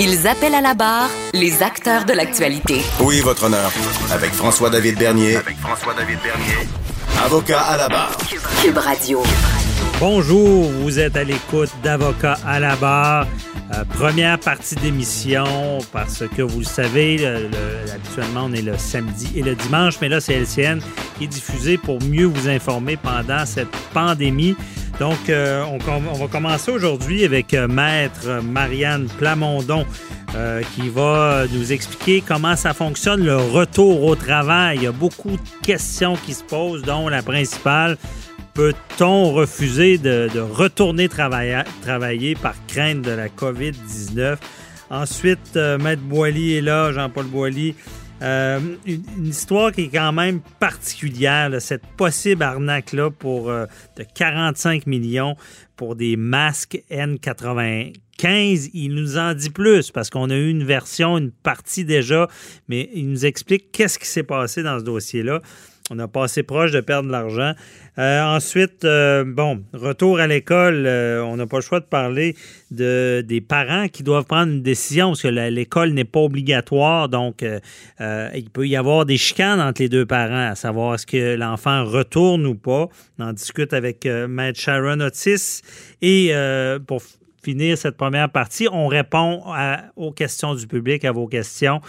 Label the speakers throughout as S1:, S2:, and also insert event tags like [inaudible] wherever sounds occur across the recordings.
S1: Ils appellent à la barre les acteurs de l'actualité.
S2: Oui, votre honneur. Avec François-David Bernier. Avec François-David Bernier. Avocat à la barre.
S1: Cube Radio.
S3: Bonjour, vous êtes à l'écoute d'Avocat à la barre. Euh, première partie d'émission, parce que vous le savez, le- le- habituellement on est le samedi et le dimanche, mais là c'est LCN qui est diffusé pour mieux vous informer pendant cette pandémie. Donc, euh, on, on va commencer aujourd'hui avec euh, Maître Marianne Plamondon euh, qui va nous expliquer comment ça fonctionne le retour au travail. Il y a beaucoup de questions qui se posent, dont la principale, peut-on refuser de, retourner travailler, par crainte de la COVID-19? Ensuite, euh, Maître Boily est là, Jean-Paul Boily. Euh, une, histoire qui est quand même particulière, cette possible arnaque-là pour euh, de 45 millions pour des masques N95. Il nous en dit plus parce qu'on a eu une version, une partie déjà, mais il nous explique qu'est-ce qui s'est passé dans ce dossier-là. On a passé proche de perdre l'argent. Euh, ensuite, euh, bon, retour à l'école, euh, on n'a pas le choix de parler de, des parents qui doivent prendre une décision parce que l'école n'est pas obligatoire. Donc, il peut y avoir des chicanes entre les deux parents, à savoir est-ce que l'enfant retourne ou pas. On en discute avec Maître Sharon Otis. Et pour finir cette première partie, on répond à- aux questions du public, à vos questions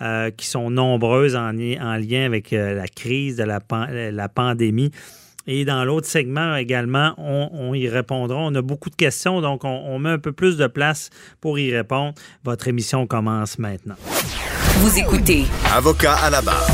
S3: euh, qui sont nombreuses en, li- en lien avec euh, la crise de la, pan- la pandémie. Et dans l'autre segment également, on, on y répondra. On a beaucoup de questions, donc on, on met un peu plus de place pour y répondre. Votre émission commence maintenant.
S1: Vous écoutez
S2: Avocat à la barre.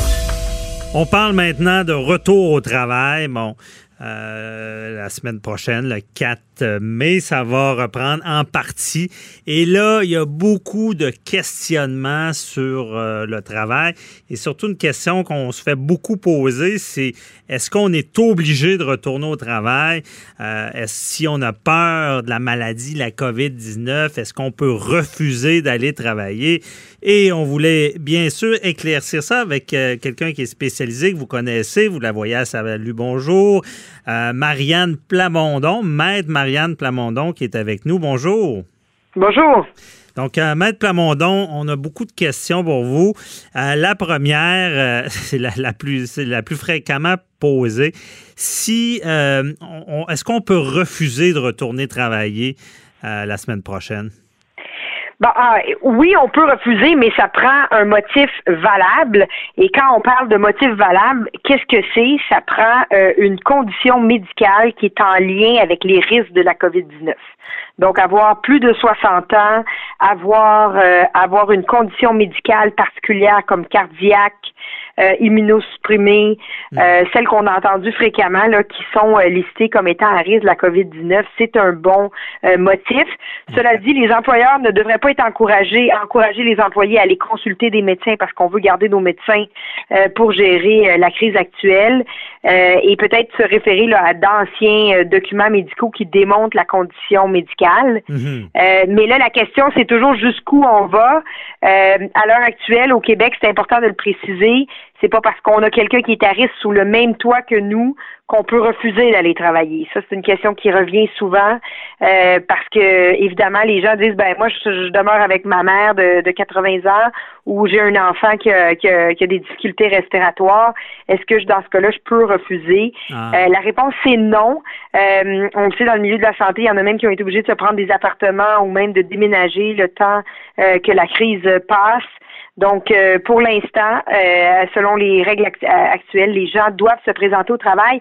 S3: On parle maintenant de retour au travail. Bon, euh, la semaine prochaine, le 4 mai, ça va reprendre en partie. Et là, il y a beaucoup de questionnements sur euh, le travail. Et surtout, une question qu'on se fait beaucoup poser, c'est est-ce qu'on est obligé de retourner au travail? Euh, est-ce, si on a peur de la maladie, la COVID-19, est-ce qu'on peut refuser d'aller travailler? Et on voulait bien sûr éclaircir ça avec euh, quelqu'un qui est spécialisé, que vous connaissez, vous la voyez à Salut Bonjour, Marianne Plamondon, maître Marianne Plamondon qui est avec nous. Bonjour.
S4: Bonjour.
S3: Donc, euh, Maître Plamondon, on a beaucoup de questions pour vous. Euh, la première, euh, [laughs] c'est la, la plus, la plus fréquemment posée. Si, euh, est-ce qu'on peut refuser de retourner travailler la semaine prochaine?
S4: Bon, ah, oui, on peut refuser, mais ça prend un motif valable. Et quand on parle de motif valable, qu'est-ce que c'est? Ça prend euh, une condition médicale qui est en lien avec les risques de la COVID-19. Donc, avoir plus de 60 ans, avoir, euh, avoir une condition médicale particulière comme cardiaque, euh, immunosupprimée, euh, celles qu'on a entendues fréquemment, là, qui sont euh, listées comme étant à risque de la COVID-19, c'est un bon euh, motif. Cela dit, les employeurs ne devraient pas être encouragés, encourager les employés à aller consulter des médecins parce qu'on veut garder nos médecins euh, pour gérer la crise actuelle euh, et peut-être se référer là, à d'anciens euh, documents médicaux qui démontrent la condition médicale.
S3: Mhm.
S4: Euh, mais là, la question, c'est toujours jusqu'où on va. À l'heure actuelle, au Québec, c'est important de le préciser. C'est pas parce qu'on a quelqu'un qui est à risque sous le même toit que nous qu'on peut refuser d'aller travailler. Ça, c'est une question qui revient souvent euh, parce que, évidemment, les gens disent, ben moi, je, je demeure avec ma mère de, de 80 ans ou j'ai un enfant qui a, qui a- qui a des difficultés respiratoires. Est-ce que je, dans ce cas-là, je peux refuser?
S3: Ah.
S4: Euh, la réponse, c'est non. Euh, on le sait, dans le milieu de la santé, il y en a même qui ont été obligés de se prendre des appartements ou même de déménager le temps euh, que la crise passe. Donc, euh, pour l'instant, euh, selon les règles actuelles, les gens doivent se présenter au travail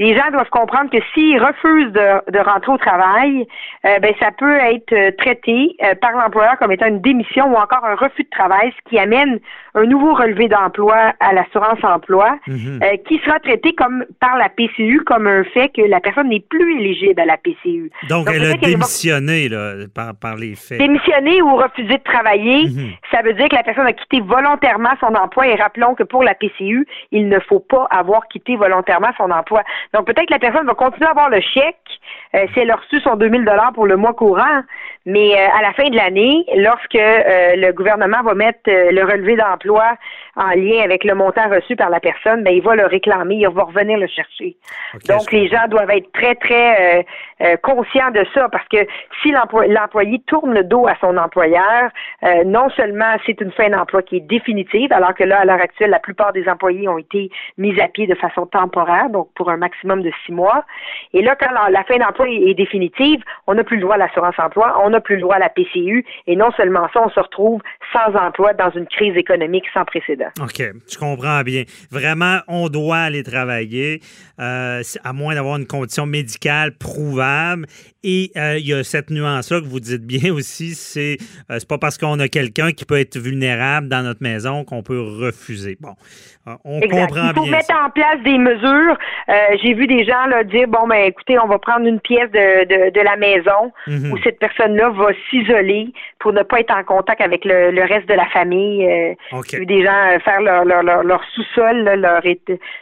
S4: les gens doivent comprendre que s'ils refusent de, de, rentrer au travail, euh, ben ça peut être euh, traité euh, par l'employeur comme étant une démission ou encore un refus de travail, ce qui amène un nouveau relevé d'emploi à l'assurance emploi, mhm. qui sera traité comme par la PCU comme un fait que la personne n'est plus éligible à la PCU.
S3: Donc, elle a démissionné là, par, par, les faits.
S4: Démissionné ou refusé de travailler, mhm. ça veut dire que la personne a quitté volontairement son emploi et rappelons que pour la PCU, il ne faut pas avoir quitté volontairement son emploi. Donc peut-être que la personne va continuer à avoir le chèque euh, si elle a reçu son 2000 dollars pour le mois courant, mais euh, à la fin de l'année, lorsque euh, le gouvernement va mettre le relevé d'emploi en lien avec le montant reçu par la personne, ben il va le réclamer, il va revenir le chercher. Donc les gens doivent être très très conscients de ça parce que si l'employé tourne le dos à son employeur, non seulement c'est une fin d'emploi qui est définitive, alors que là à l'heure actuelle la plupart des employés ont été mis à pied de façon temporaire, donc pour un maximum de six mois. Et là quand la fin d'emploi est définitive, on n'a plus le droit à l'assurance emploi, on n'a plus le droit à la PCU, et non seulement ça, on se retrouve sans emploi dans une crise économique sans précédent.
S3: OK, je comprends bien. Vraiment, on doit aller travailler, euh, à moins d'avoir une condition médicale prouvable. Et euh, il y a cette nuance-là que vous dites bien [laughs] aussi, c'est euh, c'est pas parce qu'on a quelqu'un qui peut être vulnérable dans notre maison qu'on peut refuser. Bon, on comprend
S4: bien. Il faut mettre en place des mesures. J'ai vu des gens là, dire bon ben écoutez, on va prendre une pièce de, de, la maison mhm. où cette personne-là va s'isoler pour ne pas être en contact avec le, le reste de la famille. Euh, J'ai vu des gens euh, faire leur, leur, leur, sous-sol, leur,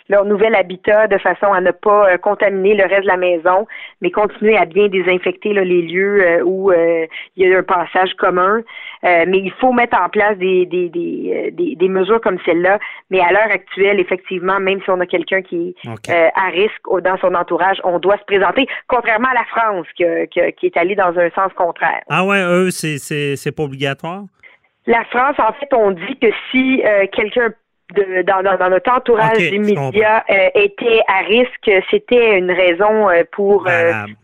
S4: leur nouvel habitat de façon à ne pas euh, contaminer le reste de la maison, mais continuer à bien désinfecter là, les lieux euh, où il y a un passage commun. mais il faut mettre en place des, des, des, des, des mesures comme celle-là. Mais à l'heure actuelle, effectivement, même si on a quelqu'un qui est à risque dans son entourage, on doit se présenter, contrairement à la France qui, qui est allée dans un sens contraire.
S3: Ah ouais, eux, c'est pas obligatoire?
S4: La France, en fait, on dit que si euh, quelqu'un dans, notre entourage immédiat euh, était à risque, c'était une raison euh, pour.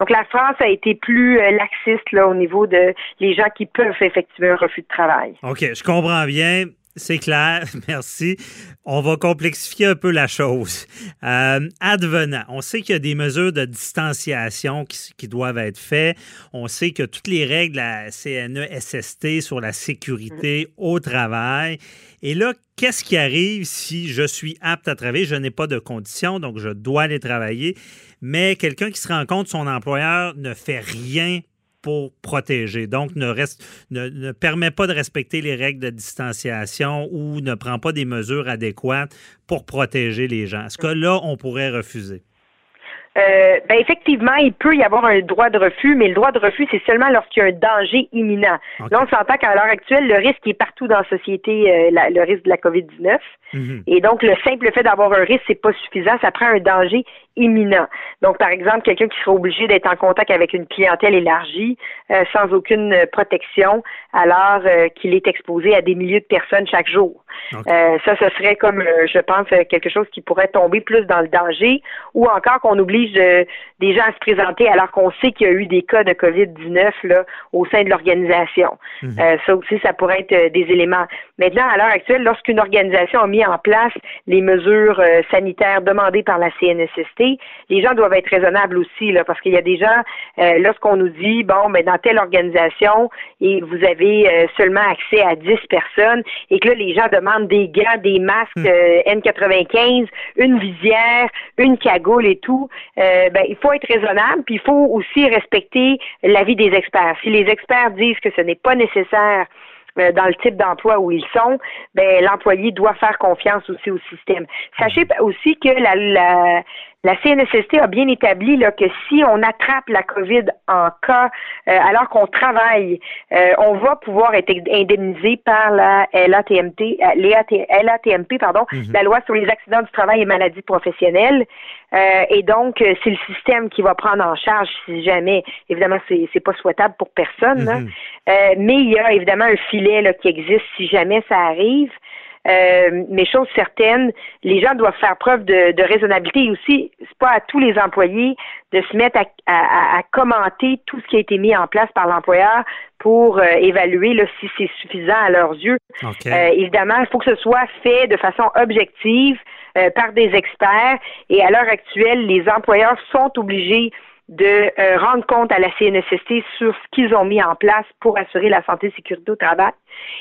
S4: donc la France a été plus laxiste là au niveau de les gens qui peuvent effectuer un refus de travail.
S3: Ok, je comprends bien. C'est clair, [laughs] merci. On va complexifier un peu la chose. Euh, advenant, on sait qu'il y a des mesures de distanciation qui, doivent être faites. On sait que toutes les règles de la CNE-SST sur la sécurité au travail. Et là, qu'est-ce qui arrive si je suis apte à travailler, je n'ai pas de conditions, donc je dois aller travailler, mais quelqu'un qui se rend compte son employeur ne fait rien pour protéger. Donc, ne, permet pas de respecter les règles de distanciation ou ne prend pas des mesures adéquates pour protéger les gens. Est-ce que là, on pourrait refuser?
S4: Euh, ben effectivement, il peut y avoir un droit de refus, mais le droit de refus, c'est seulement lorsqu'il y a un danger imminent. Là, on s'entend qu'à l'heure actuelle, le risque est partout dans la société, euh, le risque de la COVID-19. Mhm. Et donc, le simple fait d'avoir un risque, c'est pas suffisant. Ça prend un danger imminent. Donc, par exemple, quelqu'un qui serait obligé d'être en contact avec une clientèle élargie euh, sans aucune protection, alors euh, qu'il est exposé à des milliers de personnes chaque jour. Euh, ça, ce serait comme, je pense, quelque chose qui pourrait tomber plus dans le danger, ou encore qu'on oblige des gens à se présenter alors qu'on sait qu'il y a eu des cas de COVID-19 là au sein de l'organisation. Mhm. ça aussi, ça pourrait être des éléments. Maintenant, à l'heure actuelle, lorsqu'une organisation a mis en place les mesures euh, sanitaires demandées par la CNSST, les gens doivent être raisonnables aussi, là, parce qu'il y a des gens, euh, lorsqu'on nous dit, bon, mais dans telle organisation, et vous avez euh, seulement accès à 10 personnes, et que là, les gens demandent des gants, des masques hmm. N95, une visière, une cagoule et tout, ben, il faut être raisonnable, puis il faut aussi respecter l'avis des experts. Si les experts disent que ce n'est pas nécessaire euh, dans le type d'emploi où ils sont, ben l'employé doit faire confiance aussi au système. Sachez aussi que la, la, la CNSST a bien établi là, que si on attrape la COVID en cas euh, alors qu'on travaille, euh, on va pouvoir être indemnisé par la LATMT, LATMP, pardon, mhm. la loi sur les accidents du travail et maladies professionnelles. Euh, et donc, c'est le système qui va prendre en charge si jamais, évidemment, c'est, pas souhaitable pour personne, mhm. mais il y a évidemment un filet là, qui existe si jamais ça arrive. Euh, mais chose certaine, les gens doivent faire preuve de, de raisonnabilité et aussi, c'est pas à tous les employés de se mettre à, commenter tout ce qui a été mis en place par l'employeur pour euh, évaluer là, si c'est suffisant à leurs yeux. Euh, évidemment, il faut que ce soit fait de façon objective euh, par des experts et à l'heure actuelle, les employeurs sont obligés de euh, rendre compte à la CNSST sur ce qu'ils ont mis en place pour assurer la santé et sécurité au travail.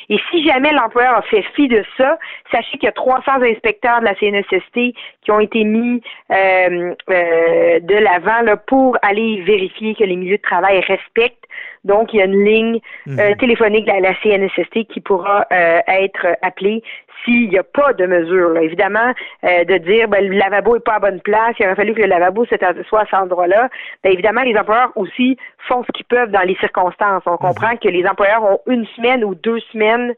S4: Et si jamais l'employeur a fait fi de ça, sachez qu'il y a 300 inspecteurs de la CNSST qui ont été mis euh, euh, de l'avant pour aller vérifier que les milieux de travail respectent. Donc, il y a une ligne mhm. téléphonique de la, CNSST qui pourra être appelée s'il n'y a pas de mesure. Évidemment, de dire ben, le lavabo n'est pas à bonne place, il aurait fallu que le lavabo soit à cet endroit-là. Ben, évidemment, les employeurs aussi font ce qu'ils peuvent dans les circonstances. On comprend mhm. que les employeurs ont une semaine ou deux semaines,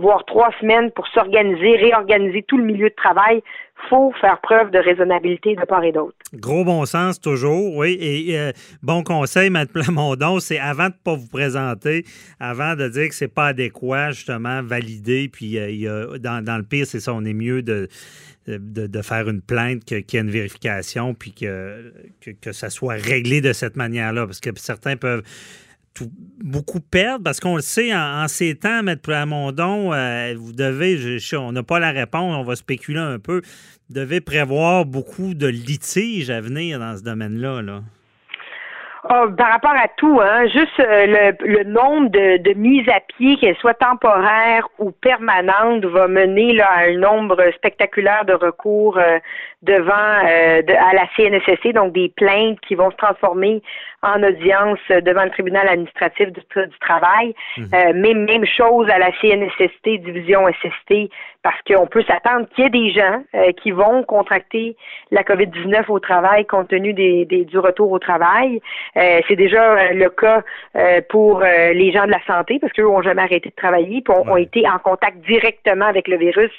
S4: voire trois semaines pour s'organiser, réorganiser tout le milieu de travail. faut faire preuve de raisonnabilité de part et d'autre.
S3: Gros bon sens toujours, oui. Et euh, bon conseil, M. Plamondon, c'est avant de ne pas vous présenter, avant de dire que c'est pas adéquat, justement, valider, puis euh, dans, dans, le pire, c'est ça, on est mieux de de, faire une plainte, qu'il y ait une vérification, puis que, que, ça soit réglé de cette manière-là. Parce que certains peuvent beaucoup perdre, parce qu'on le sait, en, ces temps, M. Plamondon, euh, vous devez, on n'a pas la réponse, on va spéculer un peu, vous devez prévoir beaucoup de litiges à venir dans ce domaine-là. Là.
S4: Oh, par rapport à tout, hein, juste euh, le, nombre de, de mises à pied, qu'elles soient temporaires ou permanentes, va mener là, à un nombre spectaculaire de recours euh, devant euh, à la CNSSC, donc des plaintes qui vont se transformer en audience devant le tribunal administratif du, du travail. Mhm. Euh, même, même chose à la CNSST, division SST, parce qu'on peut s'attendre qu'il y ait des gens euh, qui vont contracter la COVID-19 au travail compte tenu des, des du retour au travail. Euh, c'est déjà le cas pour les gens de la santé, parce qu'eux n'ont jamais arrêté de travailler, puis ont, ont été en contact directement avec le virus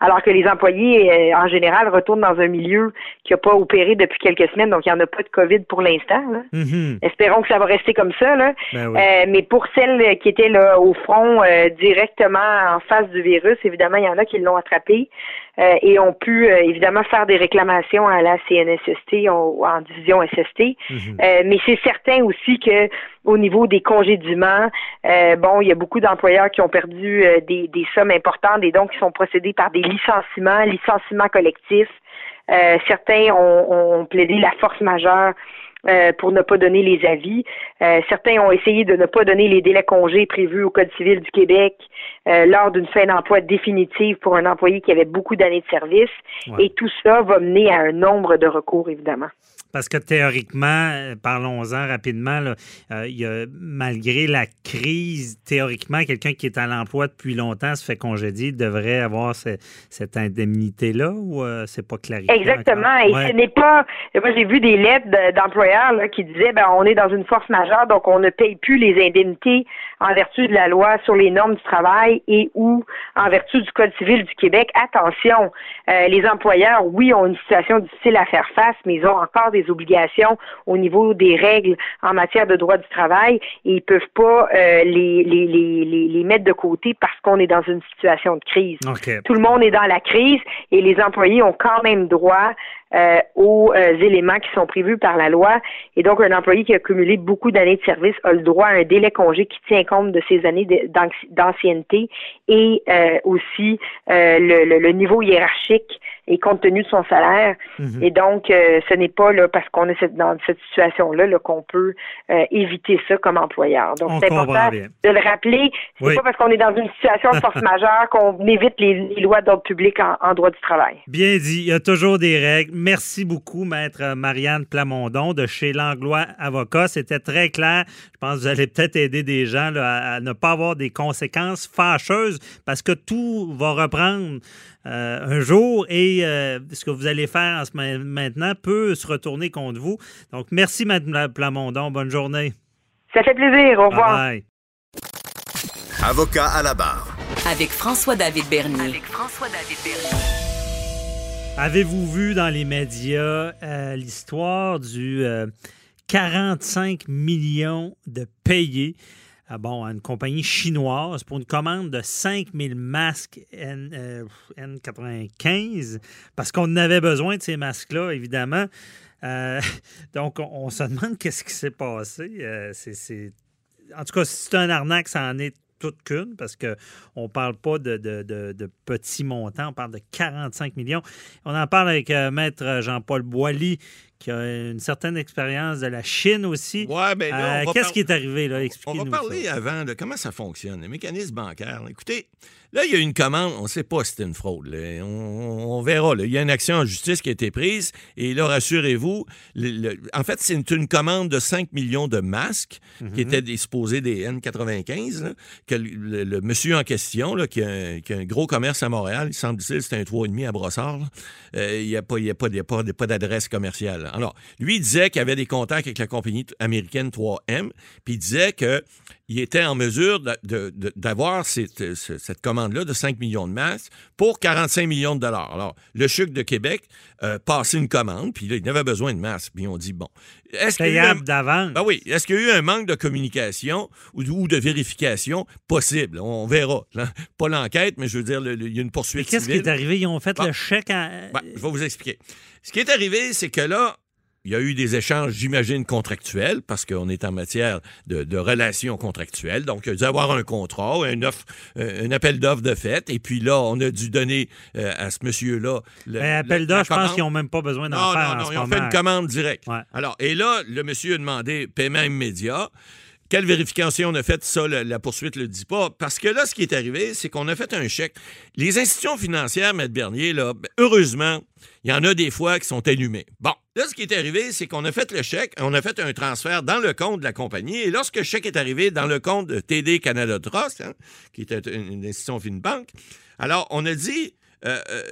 S4: alors que les employés, euh, en général, retournent dans un milieu qui n'a pas opéré depuis quelques semaines, donc il n'y en a pas de COVID pour l'instant. Mm-hmm. Espérons que ça va rester comme ça. Là. Ben euh, mais pour celles qui étaient là au front euh, directement en face du virus, évidemment, il y en a qui l'ont attrapé. Euh, et ont pu euh, évidemment faire des réclamations à la CNSST ou en division SST. Mhm. Euh, mais c'est certain aussi que au niveau des congédiements, bon, il y a beaucoup d'employeurs qui ont perdu des, des, sommes importantes et donc qui sont procédés par des licenciements, licenciements collectifs. certains ont, ont plaidé la force majeure euh, pour ne pas donner les avis. Euh, certains ont essayé de ne pas donner les délais congés prévus au Code civil du Québec euh, lors d'une fin d'emploi définitive pour un employé qui avait beaucoup d'années de service. Et tout ça va mener à un nombre de recours, évidemment.
S3: Parce que théoriquement, euh, parlons-en rapidement, euh, il y a, malgré la crise, théoriquement, quelqu'un qui est à l'emploi depuis longtemps se fait congédier, devrait avoir cette indemnité-là ou euh, c'est pas clarifié?
S4: Exactement. Et ce n'est pas. Moi, j'ai vu des lettres d'employeurs qui disaient ben, on est dans une force majeure, donc on ne paye plus les indemnités en vertu de la loi sur les normes du travail et ou en vertu du Code civil du Québec. Attention, les employeurs, oui, ont une situation difficile à faire face, mais ils ont encore des obligations au niveau des règles en matière de droit du travail et ils peuvent pas euh, les, les, les, les, mettre de côté parce qu'on est dans une situation de crise. Tout le monde est dans la crise et les employés ont quand même droit euh, aux euh, éléments qui sont prévus par la loi. Et donc, un employé qui a cumulé beaucoup d'années de service a le droit à un délai congé qui tient compte de ses années d'ancienneté et aussi le, le, niveau hiérarchique et compte tenu de son salaire. Mhm. Et donc, euh, ce n'est pas là parce qu'on est dans cette situation-là -là, qu'on peut euh, éviter ça comme employeur. Donc, c'est important de le rappeler. C'est pas parce qu'on est dans une situation de force [laughs] majeure qu'on évite les, lois d'ordre public en, droit du travail.
S3: Bien dit. Il y a toujours des règles. Merci beaucoup, maître Marianne Plamondon de chez Langlois Avocat. C'était très clair. Je pense que vous allez peut-être aider des gens à, à ne pas avoir des conséquences fâcheuses parce que tout va reprendre un jour et euh, ce que vous allez faire en ce maintenant peut se retourner contre vous. Donc, merci, Mme Plamondon. Bonne journée.
S4: Ça fait plaisir. Au revoir.
S2: Avocat à la barre.
S1: Avec François-David Bernier.
S3: Avec François-David Bernier. Avez-vous vu dans les médias euh, l'histoire du 45 millions de payés à, bon, à une compagnie chinoise pour une commande de 5000 masques N, euh, N95 parce qu'on avait besoin de ces masques-là, évidemment. Euh, [laughs] donc, on, se demande qu'est-ce qui s'est passé. Euh, c'est- En tout cas, si c'est un arnaque, ça en est toute qu'une parce qu'on ne parle pas de, de- de- de petits montants, on parle de 45 millions. On en parle avec Maître Jean-Paul Boilly, qui a une certaine expérience de la Chine aussi.
S5: Ouais, ben là,
S3: Euh,
S5: on
S3: Qu'est-ce
S5: par-
S3: qui est arrivé, là?
S5: On
S3: Expliquez-nous
S5: va parler
S3: ça.
S5: avant de comment ça fonctionne, les mécanismes bancaires. Écoutez, là, il y a une commande, on ne sait pas si c'est une fraude. là. On, on verra. là. Il y a une action en justice qui a été prise et là, rassurez-vous, en fait, c'est une, une commande de 5 millions de masques
S3: Mhm.
S5: qui étaient des- supposés des N95, là, que le, le- le monsieur en question, là, qui, a un, qui a un gros commerce à Montréal, il semble-t-il, c'est un 3,5 à Brossard. Euh, il n'y a pas, il y a pas, il y a pas, pas d'adresse commerciale. Alors, lui, il disait qu'il avait des contacts avec la compagnie américaine 3M, puis il disait qu'il était en mesure d'avoir cette, ce- cette commande-là de 5 millions de masques pour 45 millions de dollars. Alors, le CHUC de Québec euh, passait une commande, puis là, il avait besoin de masques. Puis on dit, bon, est-ce qu'il y a eu un-
S3: Payable d'avance.
S5: ah oui. Est-ce qu'il y a eu un manque de communication ou, ou de vérification? Possible? On verra. là. Pas l'enquête, mais je veux dire, il y a une
S3: Mais
S5: poursuite
S3: qu'est-ce qui est arrivé? Ils ont fait
S5: Bon.
S3: le chèque en...
S5: Ben, je vais vous expliquer. Ce qui est arrivé, c'est que là, il y a eu des échanges, j'imagine, contractuels, parce qu'on est en matière de, de relations contractuelles. Donc, il a dû avoir un contrat, un, offre, euh, un appel d'offres de fait. Et puis là, on a dû donner euh, à ce monsieur-là. le-
S3: Ben, appel d'offres, je pense qu'ils n'ont même pas besoin d'en
S5: Non,
S3: faire
S5: non, non,
S3: ce
S5: ils ont fait une commande directe.
S3: Ouais.
S5: Alors, et là, le monsieur a demandé paiement immédiat. Quelle vérification on a faite, ça, la, poursuite ne le dit pas. Parce que là, ce qui est arrivé, c'est qu'on a fait un chèque. Les institutions financières, M. Bernier, là, ben, heureusement, il y en a des fois qui sont allumées. Bon, là, ce qui est arrivé, c'est qu'on a fait le chèque, on a fait un transfert dans le compte de la compagnie, et lorsque le chèque est arrivé dans le compte de TD Canada Trust, hein, qui était une, institution FinBank, alors on a dit, euh, euh,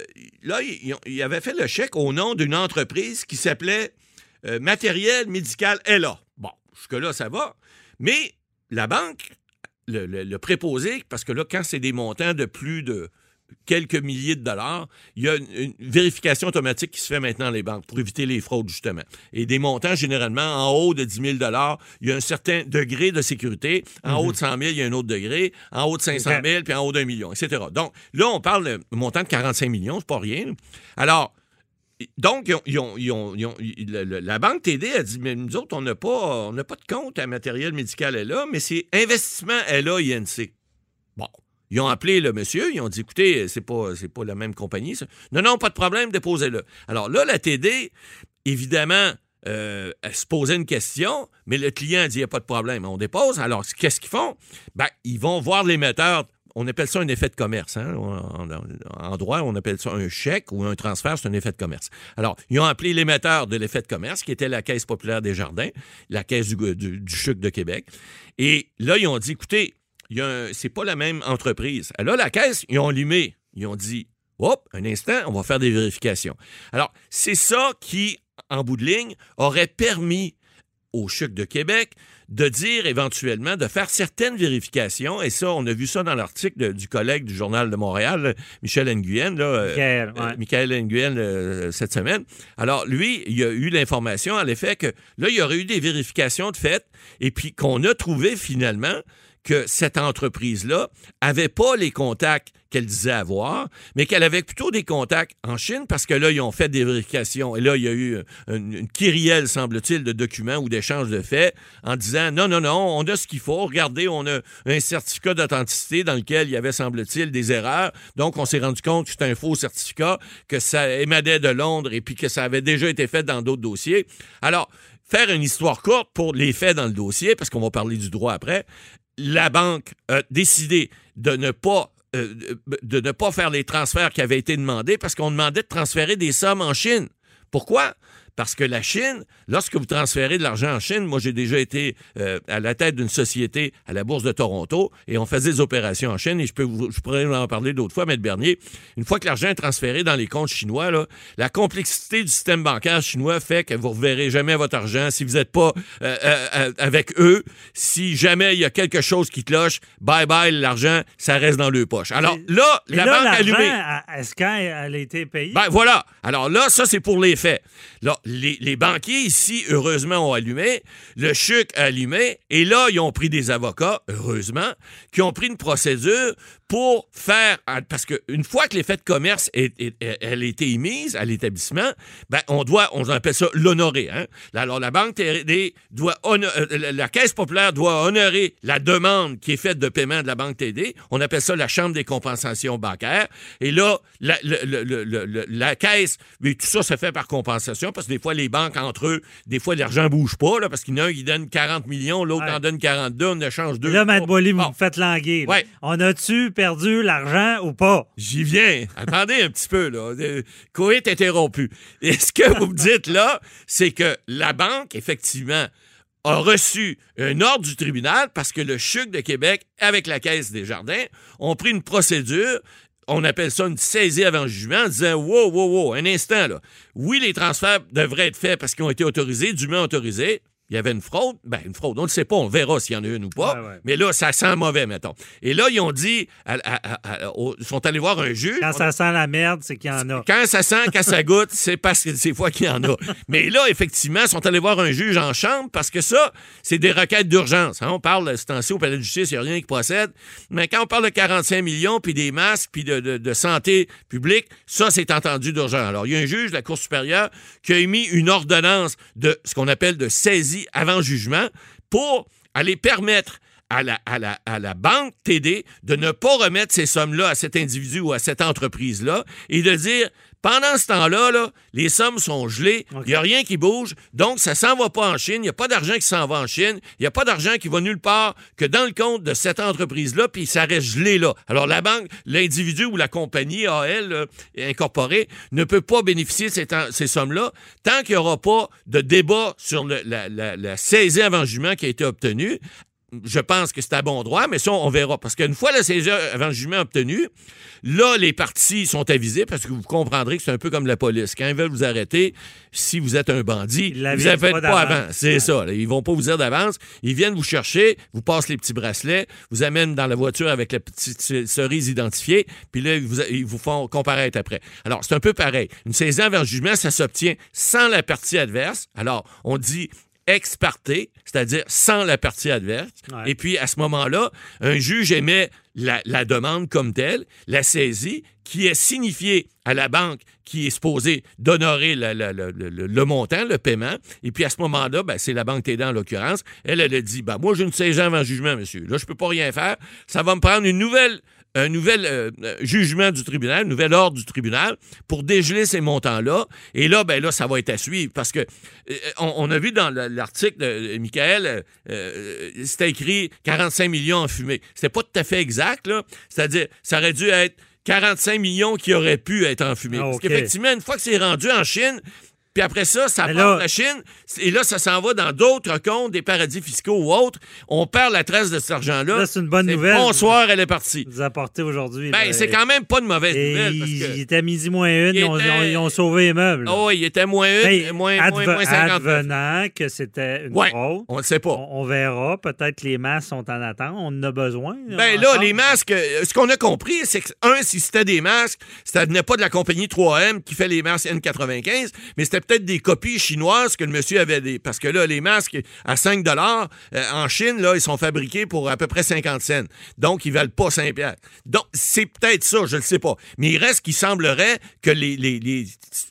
S5: là, il, avait fait le chèque au nom d'une entreprise qui s'appelait euh, Matériel Médical LA. Bon, jusque-là, ça va. Mais la banque, le, le- le préposé, parce que là, quand c'est des montants de plus de quelques milliers de dollars, il y a une, une vérification automatique qui se fait maintenant dans les banques pour éviter les fraudes, justement. Et des montants, généralement, en haut de 10 000 dollars, il y a un certain degré de sécurité. En haut de 100 000, il y a un autre degré. En haut de 500 000, puis en haut d'un million, etc. Donc, là, on parle de montant de 45 millions, c'est pas rien. Alors, donc, la banque TD a dit, mais nous autres, on n'a pas, pas de compte à matériel médical là, mais c'est investissement LA INC. Bon. Ils ont appelé le monsieur, ils ont dit, écoutez, c'est pas, pas la même compagnie. Non, non, pas de problème, déposez-le. Alors là, la TD, évidemment, euh, elle se posait une question, mais le client dit, il n'y a pas de problème, on dépose. Alors, qu'est-ce qu'ils font? Ben, ils vont voir l'émetteur. On appelle ça un effet de commerce. hein. En, droit, on appelle ça un chèque ou un transfert, c'est un effet de commerce. Alors, ils ont appelé l'émetteur de l'effet de commerce, qui était la Caisse populaire des jardins, la Caisse du, du, CHUC de Québec. Et là, ils ont dit, écoutez, c'est pas la même entreprise. Alors, la Caisse, ils ont allumé. Ils ont dit, hop, un instant, on va faire des vérifications. Alors, c'est ça qui, en bout de ligne, aurait permis au CHUC de Québec de dire éventuellement, de faire certaines vérifications, et ça, on a vu ça dans l'article du collègue du Journal de Montréal, Michel Nguyen, là, euh,
S3: Michael, ouais.
S5: euh, Michael Nguyen, euh, cette semaine. Alors, lui, il a eu l'information à l'effet que là, il y aurait eu des vérifications de fait, et puis qu'on a trouvé finalement que cette entreprise-là avait pas les contacts qu'elle disait avoir, mais qu'elle avait plutôt des contacts en Chine parce que là, ils ont fait des vérifications. Et là, il y a eu une, une kyrielle, semble-t-il, de documents ou d'échanges de faits en disant non, non, non, on a ce qu'il faut. Regardez, on a un certificat d'authenticité dans lequel il y avait, semble-t-il, des erreurs. Donc, on s'est rendu compte que c'était un faux certificat, que ça émanait de Londres et puis que ça avait déjà été fait dans d'autres dossiers. Alors, faire une histoire courte pour les faits dans le dossier, parce qu'on va parler du droit après, la banque a décidé de ne pas euh, de ne pas faire les transferts qui avaient été demandés parce qu'on demandait de transférer des sommes en Chine. Pourquoi? Parce que la Chine, lorsque vous transférez de l'argent en Chine, moi j'ai déjà été euh, à la tête d'une société à la Bourse de Toronto et on faisait des opérations en Chine et je, peux vous- je pourrais en parler d'autres fois, Maître Bernier. Une fois que l'argent est transféré dans les comptes chinois, là, la complexité du système bancaire chinois fait que vous ne reverrez jamais votre argent si vous n'êtes pas euh, euh, avec eux. Si jamais il y a quelque chose qui cloche, bye bye, l'argent, ça reste dans le poche. Alors là, la
S3: là,
S5: banque allumée.
S3: est-ce qu'elle a été payée?
S5: Ben voilà. Alors là, ça, c'est pour les faits. Là, les, banquiers ici, heureusement, ont allumé. Le CHUC a allumé. Et là, ils ont pris des avocats, heureusement, qui ont pris une procédure pour faire. Parce qu'une fois que l'effet de commerce est, est- est- elle a été émise à l'établissement, ben, on doit, on appelle ça l'honorer. Hein? Alors, la Banque TD doit. euh, la- la Caisse populaire doit honorer la demande qui est faite de paiement de la Banque TD. On appelle ça la Chambre des compensations bancaires. Et là, la, le- le- la Caisse, mais tout ça se fait par compensation parce que des fois, les banques entre eux, des fois, l'argent bouge pas là, parce qu'il y en a un qui donne 40 millions, l'autre
S3: Ouais.
S5: en donne 42, on échange deux.
S3: Là, Matt. Boily, vous
S5: Bon.
S3: me faites languir. là.
S5: Ouais.
S3: On a-tu perdu l'argent ou pas?
S5: J'y viens. Attendez un petit peu, là. Euh, Coït interrompu. Et ce que vous me dites là, c'est que la banque, effectivement, a reçu un ordre du tribunal parce que le CHUC de Québec, avec la Caisse des Jardins, ont pris une procédure. On appelle ça une saisie avant jugement en disant Wow, wow, wow, un instant, là. Oui, les transferts devraient être faits parce qu'ils ont été autorisés, dûment autorisés. Il y avait une fraude? Ben, une fraude. On ne sait pas. On verra s'il y en a une ou pas.
S3: Ouais, ouais.
S5: Mais là, ça sent mauvais, mettons. Et là, ils ont dit, à- à- à- à- au- ils sont allés voir un juge.
S3: Quand
S5: On-
S3: ça sent la merde, c'est qu'il y en a.
S5: quand ça sent, quand ça goûte, c'est parce que c'est fois qu'il y en a. [laughs] Mais là, effectivement, ils sont allés voir un juge en chambre parce que ça, c'est des requêtes d'urgence. hein. On parle, c'est ainsi au palais de justice, il n'y a rien qui procède. Mais quand on parle de 45 millions, puis des masques, puis de, de- de santé publique, ça, c'est entendu d'urgence. Alors, il y a un juge de la Cour supérieure qui a émis une ordonnance de ce qu'on appelle de saisie avant jugement pour aller permettre à la, à la- à la banque TD de ne pas remettre ces sommes-là à cet individu ou à cette entreprise-là et de dire, pendant ce temps-là, là, les sommes sont gelées, il n'y a rien qui bouge, donc ça s'en va pas en Chine, il n'y a pas d'argent qui s'en va en Chine, il n'y a pas d'argent qui va nulle part que dans le compte de cette entreprise-là, puis ça reste gelé là. Alors la banque, l'individu ou la compagnie AL là, incorporée ne peut pas bénéficier de ces, sommes-là tant qu'il n'y aura pas de débat sur le- la, la- la saisie avant jugement qui a été obtenue je pense que c'est à bon droit, mais ça, on verra. Parce qu'une fois la saisie avant jugement obtenue, là, les parties sont avisées parce que vous comprendrez que c'est un peu comme la police. Quand ils veulent vous arrêter, si vous êtes un bandit,
S3: Ils
S5: vous n'avez
S3: pas
S5: pas, avant. C'est ça. là. Ils vont pas vous dire d'avance. Ils viennent vous chercher, vous passent les petits bracelets, vous amènent dans la voiture avec la petite cerise identifiée, puis là, ils vous, ils vous font comparaître après. Alors, c'est un peu pareil. Une saisie avant jugement, ça s'obtient sans la partie adverse. Alors, on dit ex parte, c'est-à-dire sans la partie adverse.
S3: Ouais.
S5: Et puis, à ce moment-là, un juge émet la, la demande comme telle, la saisie, qui est signifiée à la banque qui est supposée d'honorer le, montant, le paiement. Et puis, à ce moment-là, ben, c'est la banque TD en l'occurrence. Elle, elle a dit, ben, moi, j'ai une saisie avant jugement, monsieur. Là, je peux pas rien faire. Ça va me prendre une nouvelle un nouvel euh, euh, jugement du tribunal, un nouvel ordre du tribunal pour dégeler ces montants-là. Et là, ben là, ça va être à suivre parce que euh, on, on a vu dans le- l'article de Michael, euh, c'était écrit 45 millions en fumée. C'était pas tout à fait exact, là. C'est-à-dire, ça aurait dû être 45 millions qui auraient pu être en fumée.
S3: Ah,
S5: Parce qu'effectivement, une fois que c'est rendu en Chine, puis après ça, ça part
S3: là-
S5: de la Chine, et là, ça s'en va dans d'autres comptes, des paradis fiscaux ou autres. On perd la trace de cet argent-là.
S3: Là, c'est une bonne nouvelle.
S5: Bonsoir, elle est partie.
S3: Vous apportez aujourd'hui.
S5: Ben,
S3: là.
S5: c'est quand même pas une mauvaise
S3: Et
S5: nouvelle. Parce
S3: il,
S5: que...
S3: il était midi moins une,
S5: Il
S3: ils ont,
S5: était-
S3: ils ont- ils ont sauvé les meubles.
S5: Oh, il était moins une,
S3: Mais
S5: moins,
S3: adve-
S5: moins, moins 59.
S3: advenant que c'était une
S5: Ouais,
S3: fraude,
S5: on ne sait pas.
S3: on, on verra. Peut-être que les masques sont en attente. On en a besoin.
S5: Ben là, les masques, euh, ce qu'on a compris, c'est que, un, si c'était des masques, ça venait pas de la compagnie 3M qui fait les masques N95, mais c'était peut-être des copies chinoises que le monsieur avait. Parce que là, les masques à 5 dollars en Chine, là, ils sont fabriqués pour à peu près 50 cents. Donc, ils valent pas 5 piastres. Donc, c'est peut-être ça, je ne sais pas. Mais il reste qu'il semblerait que les, les,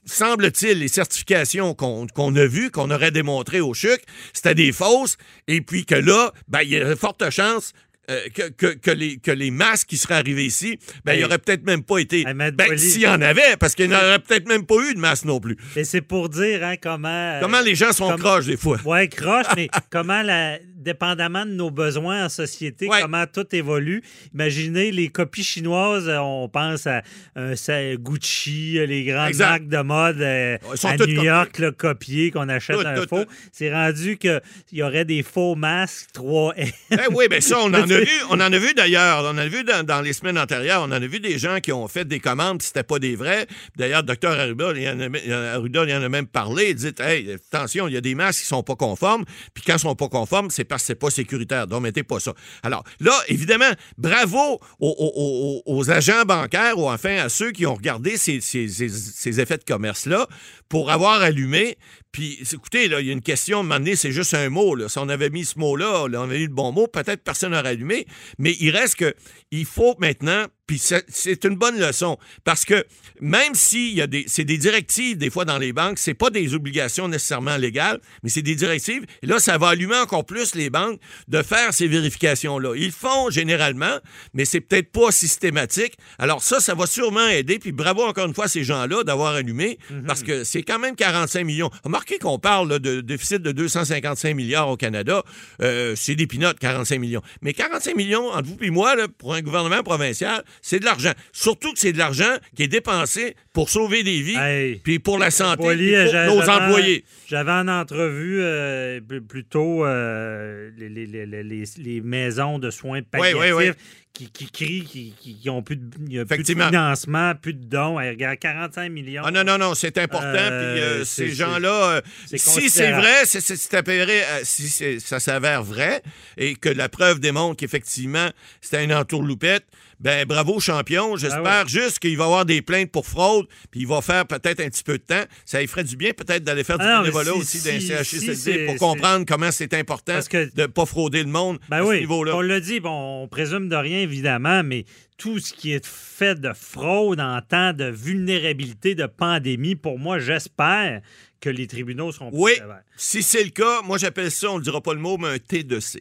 S5: semble-t-il, les certifications qu'on qu'on a vues, qu'on aurait démontrées au CHUC, c'était des fausses, et puis que là, ben, il y a de fortes chances euh, que, que, que les, que les masques qui seraient arrivés ici, ben, il n'y aurait peut-être même pas été. Ben, s'il y en avait, parce qu'il n'y aurait peut-être même pas eu de masques non plus.
S3: Et c'est pour dire hein, comment. euh,
S5: Comment les gens sont
S3: comme-
S5: croches des fois.
S3: Ouais, croche, mais [laughs] comment, la, dépendamment de nos besoins en société,
S5: Ouais.
S3: comment tout évolue. Imaginez les copies chinoises, euh, on pense à euh, Gucci, les grandes
S5: Exact.
S3: marques de mode à New York, copiées, qu'on achète
S5: Toutes,
S3: un faux. C'est rendu qu'il y aurait des faux masques 3
S5: Ben oui, ben ça, on en [laughs] a on en a vu d'ailleurs, on en a vu dans, les semaines antérieures, on en a vu des gens qui ont fait des commandes, c'était pas des vrais. D'ailleurs, docteur Arruda, il en a, en a- même parlé. Il dit, hey, attention, il y a des masques qui sont pas conformes, puis quand ils sont pas conformes, c'est parce que c'est pas sécuritaire. Donc, mettez pas ça. Alors, là, évidemment, bravo aux, agents bancaires ou enfin à ceux qui ont regardé ces, effets de commerce-là pour avoir allumé. Puis, écoutez, là, il y a une question, à un c'est juste un mot. Là. Si on avait mis ce mot-là, là, on avait eu le bon mot, peut-être personne n'aurait allumé. Mais il reste que il faut maintenant, puis c'est- une bonne leçon, parce que même s'il y a des, c'est des directives des fois dans les banques, c'est pas des obligations nécessairement légales, mais c'est des directives. Et là, ça va allumer encore plus les banques de faire ces vérifications-là. Ils le font généralement, mais c'est peut-être pas systématique. Alors ça, ça va sûrement aider. Puis bravo encore une fois à ces gens-là d'avoir allumé, parce que c'est quand même 45 millions. Remarquez qu'on parle là, de déficit de 255 milliards au Canada. Euh, c'est des pinottes, 45 millions. Mais 45 millions, entre vous et moi, là, pour un gouvernement provincial, c'est de l'argent. Surtout que c'est de l'argent qui est dépensé pour sauver des vies,
S3: Hey.
S5: puis pour la santé,
S3: Boily,
S5: puis pour nos employés.
S3: J'avais en entrevue euh, plutôt euh, les, les- les- les- les- les maisons de soins palliatifs
S5: oui, oui.
S3: Qui, qui crient qui, qui, qui ont plus de, plus de financement, plus de dons. Hey, regarde, 45 millions.
S5: Ah non, non, non, c'est important.
S3: Euh,
S5: puis euh, ces gens-là, euh,
S3: c'est
S5: si c'est vrai, si ça s'avère vrai et que la preuve démontre qu'effectivement c'était une entourloupette, ben bravo champion. J'espère
S3: Ah ouais.
S5: juste qu'il va y avoir des plaintes pour fraude, puis il va faire peut-être un petit peu de temps. Ça lui ferait du bien peut-être d'aller faire du
S3: Ah
S5: bénévolat
S3: si-
S5: aussi d'un
S3: si-
S5: CHSLD
S3: si c'est-
S5: pour comprendre comment c'est important
S3: que-
S5: de ne pas frauder le monde
S3: Ben
S5: à ce niveau-là.
S3: on l'a dit, bon, on présume de rien, évidemment, mais tout ce qui est fait de fraude en temps de vulnérabilité, de pandémie, pour moi, j'espère que les tribunaux seront plus
S5: Oui,
S3: sévères.
S5: si c'est le cas, moi j'appelle ça, on ne dira pas le mot, mais un T2C.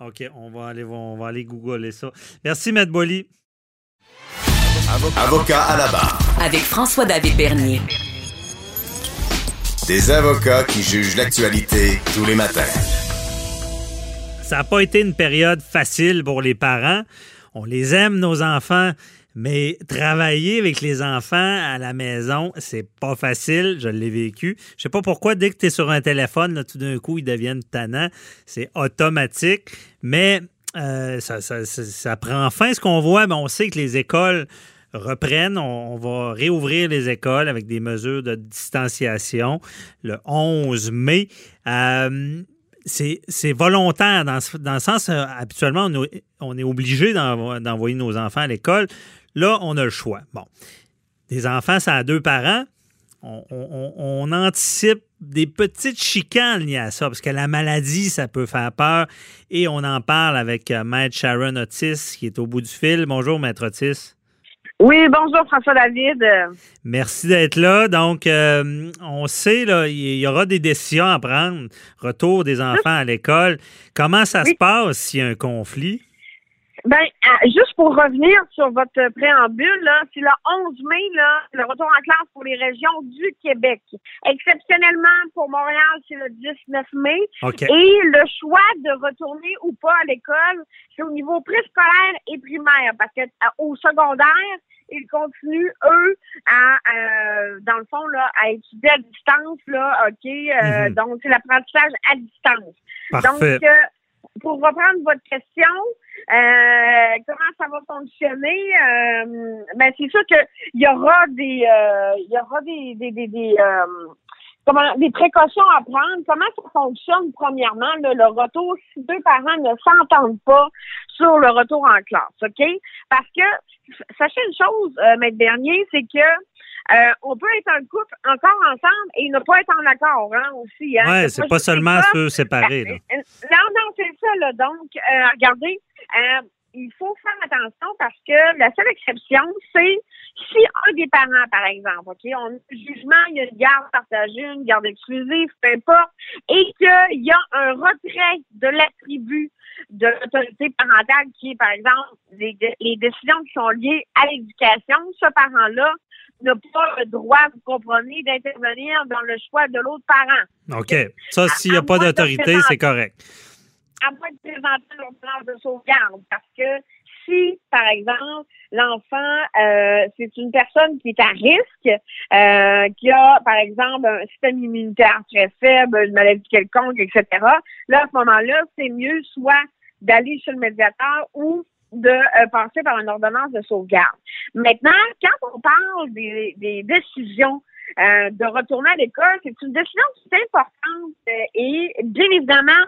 S3: OK, on va aller, on va aller googler ça. Merci, Matt Bolly.
S2: Avocat à la barre.
S1: Avec François-David Bernier.
S2: Des avocats qui jugent l'actualité tous les matins.
S3: Ça n'a pas été une période facile pour les parents. On les aime, nos enfants, mais travailler avec les enfants à la maison, c'est pas facile. Je l'ai vécu. Je sais pas pourquoi, dès que tu es sur un téléphone, tout d'un coup, ils deviennent tannants. C'est automatique. Mais euh, ça, prend fin. Ce qu'on voit, ben, on sait que les écoles reprennent. On, on va réouvrir les écoles avec des mesures de distanciation le 11 mai. Euh, c'est volontaire dans, le sens, euh, habituellement, on, est- obligé d'envo- d'envoyer nos enfants à l'école. Là, on a le choix. Bon, des enfants, ça a deux parents. On anticipe des petites chicanes liées à ça, parce que la maladie, ça peut faire peur. Et on en parle avec euh, Maître Sharon Otis, qui est au bout du fil. Bonjour, Maître Otis.
S6: Oui, bonjour François David.
S3: Merci d'être là. Donc, euh, on sait, là, il y aura des décisions à prendre. Retour des enfants à l'école. Comment ça se passe s'il y a un conflit?
S6: Ben, euh, juste pour revenir sur votre préambule, là, c'est le 11 mai, là, le retour en classe pour les régions du Québec. Exceptionnellement, pour Montréal, c'est le 19 mai.
S3: OK.
S6: Et le choix de retourner ou pas à l'école, c'est au niveau préscolaire et primaire, parce que euh, au secondaire, ils continuent, eux, à, euh, dans le fond, là, à étudier à distance, là, OK? euh,
S3: Mhm.
S6: Donc, c'est l'apprentissage à distance.
S3: Parfait.
S6: Donc, euh, pour reprendre votre question, euh, comment ça va fonctionner? Euh, ben, c'est sûr qu'il y aura des, euh, il y aura des, des, des, des, euh, comment, des précautions à prendre. Comment ça fonctionne, premièrement, là, le retour, si deux parents ne s'entendent pas sur le retour en classe, OK? Parce que, sachez une chose, euh, Maître Bernier, c'est que euh, on peut être un couple encore ensemble et ne pas être en accord, hein, aussi. Hein?
S3: Ouais, c'est pas
S6: juste
S3: seulement ceux séparés. là.
S6: Non, non, c'est ça, là. Donc, euh, regardez, euh, il faut faire attention parce que la seule exception, c'est si un des parents, par exemple, OK, on a un jugement, il y a une garde partagée, une garde exclusive, peu importe, et qu'il y a un retrait de l'attribut de l'autorité parentale qui est, par exemple, les, les décisions qui sont liées à l'éducation, ce parent-là n'a pas le droit, vous comprenez, d'intervenir dans le choix de l'autre parent
S3: OK. Ça, s'il n'y a pas d'autorité, c'est correct.
S6: À moins de présenter l'ordonnance de sauvegarde. Parce que si, par exemple, l'enfant, euh, c'est une personne qui est à risque, euh, qui a, par exemple, un système immunitaire très faible, une maladie quelconque, etc., là, à ce moment-là, c'est mieux soit d'aller chez le médiateur ou de euh, passer par une ordonnance de sauvegarde. Maintenant, quand on parle des, des décisions euh, de retourner à l'école, c'est une décision qui est importante euh, et bien évidemment,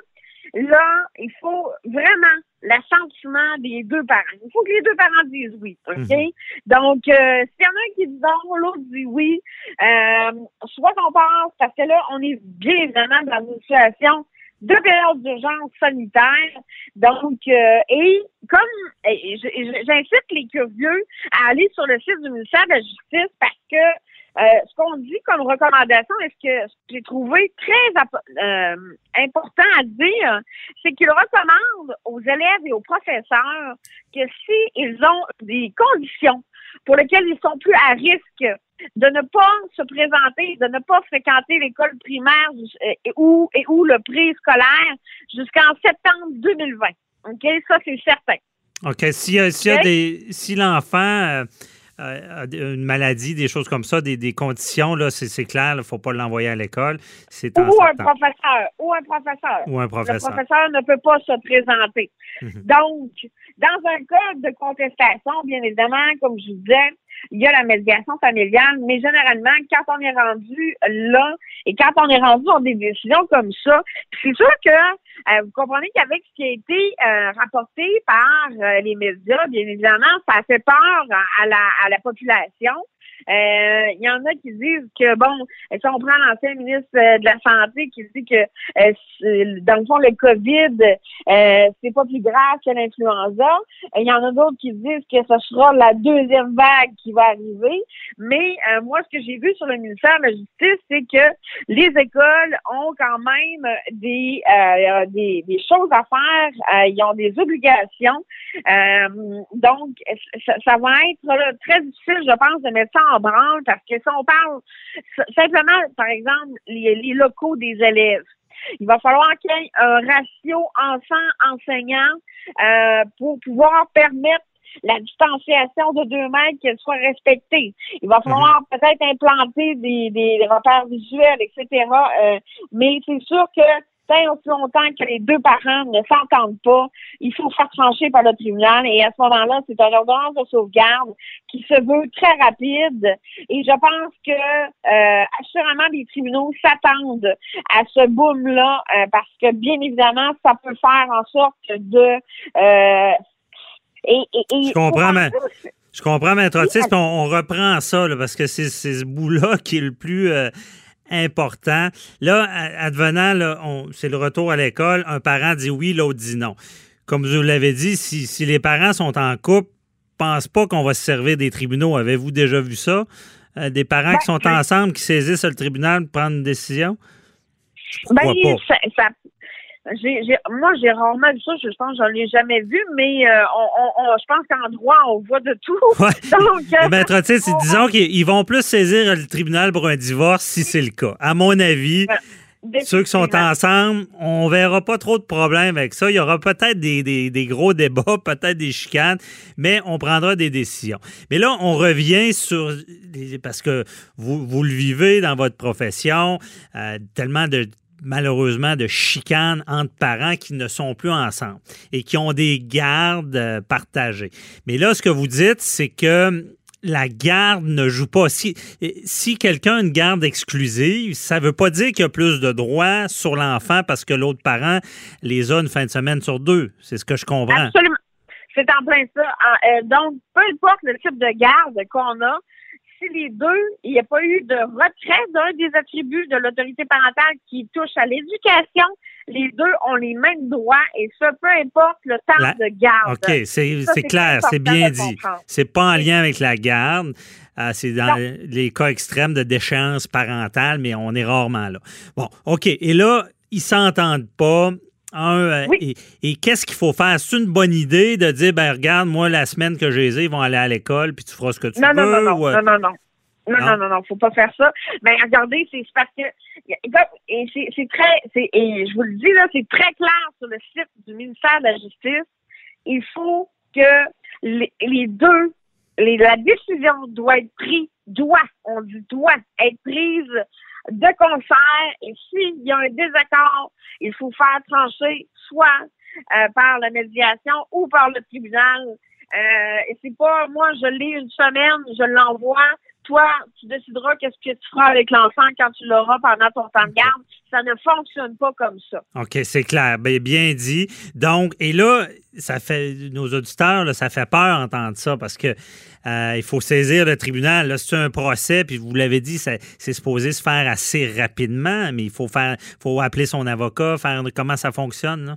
S6: là, il faut vraiment l'assentiment des deux parents. Il faut que les deux parents disent oui, OK? Donc, euh, s'il y en a un qui dit non, l'autre dit oui, euh, soit qu'on passe, parce que là, on est bien évidemment dans une situation de période d'urgence sanitaire. Donc, euh, et comme j'incite les curieux à aller sur le site du ministère de la Justice parce que euh, ce qu'on dit comme recommandation, que ce que j'ai trouvé très euh, important à dire, c'est qu'il recommande aux élèves et aux professeurs que s'ils ont des conditions pour lesquelles ils sont plus à risque de ne pas se présenter, de ne pas fréquenter l'école primaire euh, et ou, et ou le préscolaire jusqu'en septembre 2020. OK? Ça, c'est certain.
S3: OK. S'il y a, s'il y a
S6: Ok?
S3: des, si l'enfant une maladie, des choses comme ça, des, des conditions, là, c'est, c'est clair, il ne faut pas l'envoyer à l'école. C'est
S6: Ou un
S3: septembre.
S6: professeur. Ou un professeur.
S3: Ou un
S6: Le
S3: professeur.
S6: professeur ne peut pas se présenter.
S3: Mhm.
S6: Donc, dans un cas de contestation, bien évidemment, comme je vous disais, il y a la médiation familiale, mais généralement, quand on est rendu là et quand on est rendu dans des décisions comme ça, c'est sûr que euh, vous comprenez qu'avec ce qui a été euh, rapporté par euh, les médias, bien évidemment, ça fait peur à la, à la population. Euh, Il y en a qui disent que, bon, si on prend l'ancien ministre euh, de la Santé qui dit que, euh, dans le fond, le COVID, c'est pas plus grave que l'influenza. Il y en a d'autres qui disent que ce sera la deuxième vague qui va arriver. Mais moi, ce que j'ai vu sur le ministère de la Justice, c'est que les écoles ont quand même des, euh, des, choses à faire. Ils ont des obligations. Donc, ça, va être très difficile, je pense, de mettre ça en branle parce que si on parle simplement, par exemple, les, les locaux des élèves, il va falloir qu'il y ait un ratio enfant-enseignant euh, pour pouvoir permettre la distanciation de deux mètres qu'elle soit respectée. Il va falloir peut-être implanter des, des repères visuels, etc. Euh, mais c'est sûr que aussi longtemps que les deux parents ne s'entendent pas, il faut faire trancher par le tribunal. Et à ce moment-là, c'est un ordonnance de sauvegarde qui se veut très rapide. Et je pense que euh, assurément les tribunaux s'attendent à ce boom-là euh, parce que bien évidemment, ça peut faire en sorte de euh, et, et, et
S3: Je comprends, mais- Je comprends, Maître Otis, on, on reprend ça, là, parce que c'est c'est ce bout-là qui est le plus euh, important. Là, advenant, là, c'est le retour à l'école, un parent dit oui, l'autre dit non. Comme vous l'avez dit, si, si les parents sont en couple, pense pas qu'on va se servir des tribunaux. Avez-vous déjà vu ça? Euh, des parents qui sont
S6: Ben,
S3: ensemble, qui saisissent le tribunal pour prendre une décision? Je
S6: Ben,
S3: crois pas.
S6: ça, ça- j'ai, j'ai- moi, j'ai rarement vu ça. Je pense que je l'ai jamais vu, mais euh, on, on- on- je pense qu'en droit, on voit de tout.
S3: Ouais. [laughs]
S6: Donc, euh,
S3: Mais Maître Otis, disons qu'ils ils vont plus saisir le tribunal pour un divorce si c'est le cas. À mon avis, Ceux qui sont ensemble, on verra pas trop de problèmes avec ça. Il y aura peut-être des, des- des gros débats, [laughs] peut-être des chicanes, mais on prendra des décisions. Mais là, on revient sur... Parce que vous, vous le vivez dans votre profession, euh, tellement de malheureusement de chicanes entre parents qui ne sont plus ensemble et qui ont des gardes euh, partagées. Mais là, ce que vous dites, c'est que la garde ne joue pas. Si, si quelqu'un a une garde exclusive, ça ne veut pas dire qu'il y a plus de droits sur l'enfant parce que l'autre parent les a une fin de semaine sur deux. C'est ce que je comprends.
S6: Absolument. C'est en plein ça. Euh, donc, peu importe le type de garde qu'on a, si les deux, il n'y a pas eu de retrait d'un des attributs de l'autorité parentale qui touche à l'éducation, les deux ont les mêmes droits et ça, peu importe le temps
S3: La-
S6: de garde.
S3: OK, c'est clair, c'est bien dit. C'est pas en lien avec la garde. Euh, c'est dans
S6: Non.
S3: les cas extrêmes de déchéance parentale, mais on est rarement là. Bon, OK. Et là, ils s'entendent pas. Un, euh,
S6: Oui.
S3: et, et qu'est-ce qu'il faut faire? C'est une bonne idée de dire, ben regarde, moi, la semaine que j'ai ils vont aller à l'école, puis tu feras ce que tu
S6: Non, non,
S3: veux.
S6: non, non,
S3: ou, euh,
S6: non, non, non. Non,
S3: Non?
S6: non, non, non, faut pas faire ça. Mais regardez, c'est parce que, et c'est très, c'est, et je vous le dis là, c'est très clair sur le site du ministère de la Justice. Il faut que les, les deux, les, la décision doit être prise, doit, on dit doit être prise de concert. Et s'il y a un désaccord, il faut faire trancher soit euh, par la médiation ou par le tribunal. Euh, et c'est pas moi, je l'ai une semaine, je l'envoie. Toi, tu décideras qu'est-ce que tu feras avec l'enfant quand tu l'auras pendant ton temps de garde. Ça ne fonctionne pas comme ça.
S3: OK, c'est clair. Bien, bien dit. Donc, et là, ça fait nos auditeurs, ça fait peur d'entendre ça parce que euh, il faut saisir le tribunal. Là, c'est un procès, puis vous l'avez dit, c'est supposé se faire assez rapidement, mais il faut faire, faut appeler son avocat, faire comment ça fonctionne.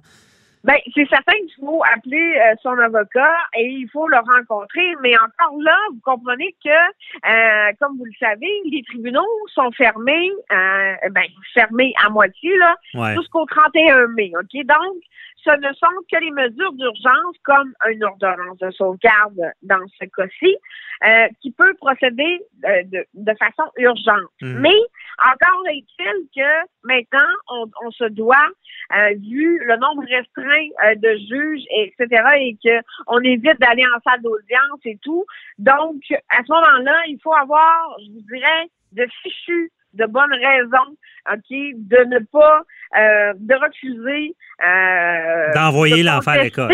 S6: Ben, c'est certain qu'il faut appeler euh, son avocat et il faut le rencontrer, mais encore là, vous comprenez que, euh, comme vous le savez, les tribunaux sont fermés, euh, ben, fermés à moitié, là,
S3: Ouais.
S6: jusqu'au 31 mai, OK? Donc, ce ne sont que les mesures d'urgence, comme une ordonnance de sauvegarde dans ce cas-ci, euh, qui peut procéder euh, de, de façon urgente.
S7: Mhm.
S6: Mais encore est-il que maintenant, on, on se doit, euh, vu le nombre restreint euh, de juges, et etc., et que on évite d'aller en salle d'audience et tout. Donc, à ce moment-là, il faut avoir, je vous dirais, de fichus de bonnes raisons, OK, de ne pas, euh, de refuser euh,
S3: D'envoyer
S6: de
S3: l'enfant à l'école.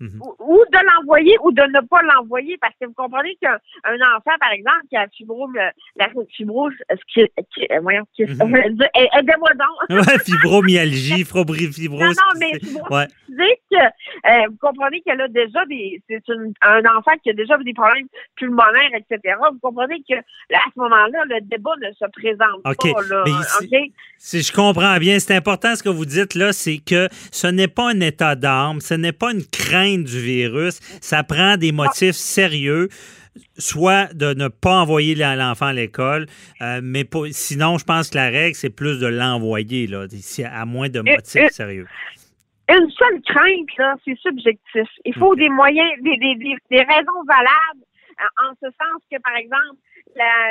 S3: Mhm.
S6: ou, de l'envoyer ou de ne pas l'envoyer parce que vous comprenez qu'un un enfant, par exemple, qui a fibrome, la fibrose, ce qui, qui, euh, voyons, qui,
S3: Mhm. [laughs]
S6: aidez-moi donc. [laughs]
S3: Ouais, fibromyalgie, fibro- [laughs] fibrose.
S6: Non, non, mais fibrose
S3: Ouais.
S6: physique, euh, vous comprenez qu'elle a déjà des, c'est une- un enfant qui a déjà des problèmes pulmonaires, etc. Vous comprenez que là, à ce moment-là, le débat ne se présente pas, là.
S3: Mais? Si je comprends bien, c'est important ce que vous dites là, c'est que ce n'est pas un état d'âme, ce n'est pas une crainte du virus. Ça prend des motifs sérieux, soit de ne pas envoyer l'enfant à l'école, euh, mais sinon, je pense que la règle, c'est plus de l'envoyer, là, à moins de motifs sérieux.
S6: Une seule crainte, là, c'est subjectif. Il faut des moyens, des, des, des, raisons valables, en en ce sens que, par exemple,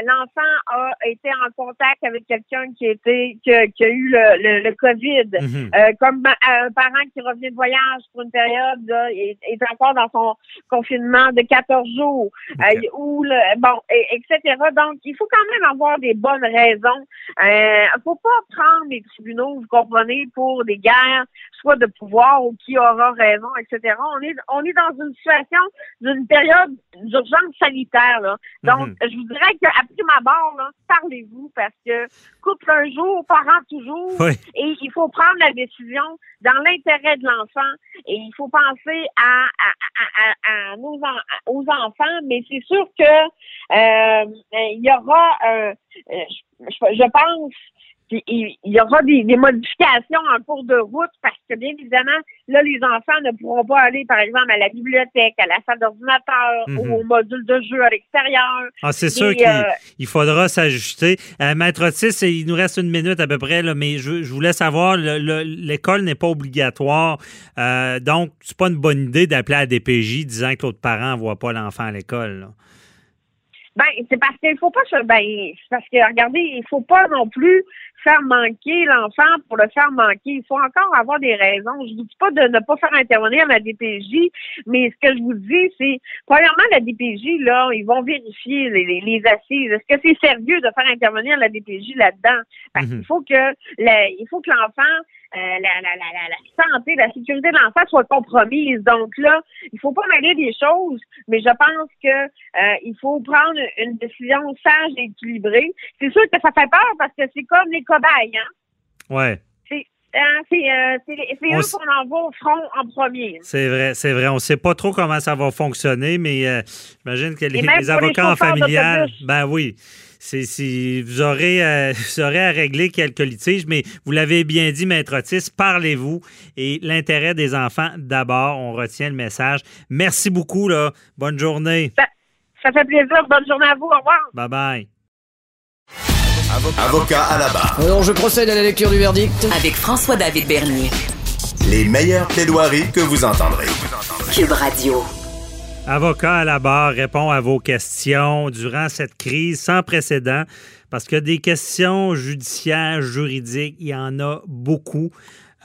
S6: l'enfant a été en contact avec quelqu'un qui était qui, a- qui a eu le, le, le COVID,
S7: Mhm.
S6: Euh, comme ma- un parent qui revient de voyage pour une période là, est, est encore dans son confinement de 14 jours, euh, ou le, bon, et- etc. Donc, il faut quand même avoir des bonnes raisons. Euh, faut pas prendre les tribunaux, vous comprenez, pour des guerres, soit de pouvoir ou qui aura raison, etc. On est on est dans une situation d'une période d'urgence sanitaire. Là. Donc,
S7: Mhm.
S6: je vous dirais qu'après ma barre, là, parlez-vous parce que couple un jour, parent toujours.
S7: Oui.
S6: Et il faut prendre la décision dans l'intérêt de l'enfant et il faut penser à, à, à, à- à nos en- aux enfants, mais c'est sûr que euh, il y aura, euh, euh, je- je pense, qu'il- il il y aura des, des modifications en cours de route parce que bien évidemment, là, les enfants ne pourront pas aller, par exemple, à la bibliothèque, à la salle d'ordinateur
S3: Mhm.
S6: ou au module de jeu à l'extérieur.
S3: Ah, c'est sûr qu'il
S6: euh,
S3: faudra s'ajuster. Euh, Maître Otis, il nous reste une minute à peu près, là, mais je, je voulais savoir, le- le- l'école n'est pas obligatoire, euh, donc c'est pas une bonne idée d'appeler à la DPJ disant que l'autre parent ne voit pas l'enfant à l'école.
S6: Ben, c'est parce qu'il faut pas se, ben, c'est parce que, regardez, il faut pas non plus faire manquer l'enfant pour le faire manquer. Il faut encore avoir des raisons. Je vous dis pas de ne pas faire intervenir la DPJ, mais ce que je vous dis, c'est, premièrement, la DPJ, là, ils vont vérifier les, les, les assises. Est-ce que c'est sérieux de faire intervenir la DPJ là-dedans? Parce qu'il faut que, la- il faut que l'enfant, la, la, la, la, la santé, la sécurité de l'enfant soit compromise. Donc là, il faut pas mêler des choses, mais je pense que euh, il faut prendre une décision sage et équilibrée. C'est sûr que ça fait peur parce que c'est comme les cobayes, hein.
S3: Ouais,
S6: C'est hein, c'est euh, eux
S3: s-
S6: qu'on envoie au front en premier.
S3: c'est vrai, c'est vrai. On ne sait pas trop comment ça va fonctionner, mais euh, j'imagine que les, les avocats en familial, ben oui. C'est, si vous aurez, euh, [laughs] vous aurez à régler quelques litiges, mais vous l'avez bien dit, Maître Otis, parlez-vous et l'intérêt des enfants d'abord. On retient le message. Merci beaucoup. Là. Bonne journée.
S6: Ça fait plaisir. Bonne journée à vous. Au revoir.
S3: Bye bye.
S2: Avocat à la barre.
S8: Alors, je procède à la lecture du verdict.
S1: Avec François-David Bernier.
S2: Les meilleures plaidoiries que vous entendrez.
S1: Cube Radio.
S3: Avocat à la barre répond à vos questions durant cette crise sans précédent parce que des questions judiciaires, juridiques, il y en a beaucoup.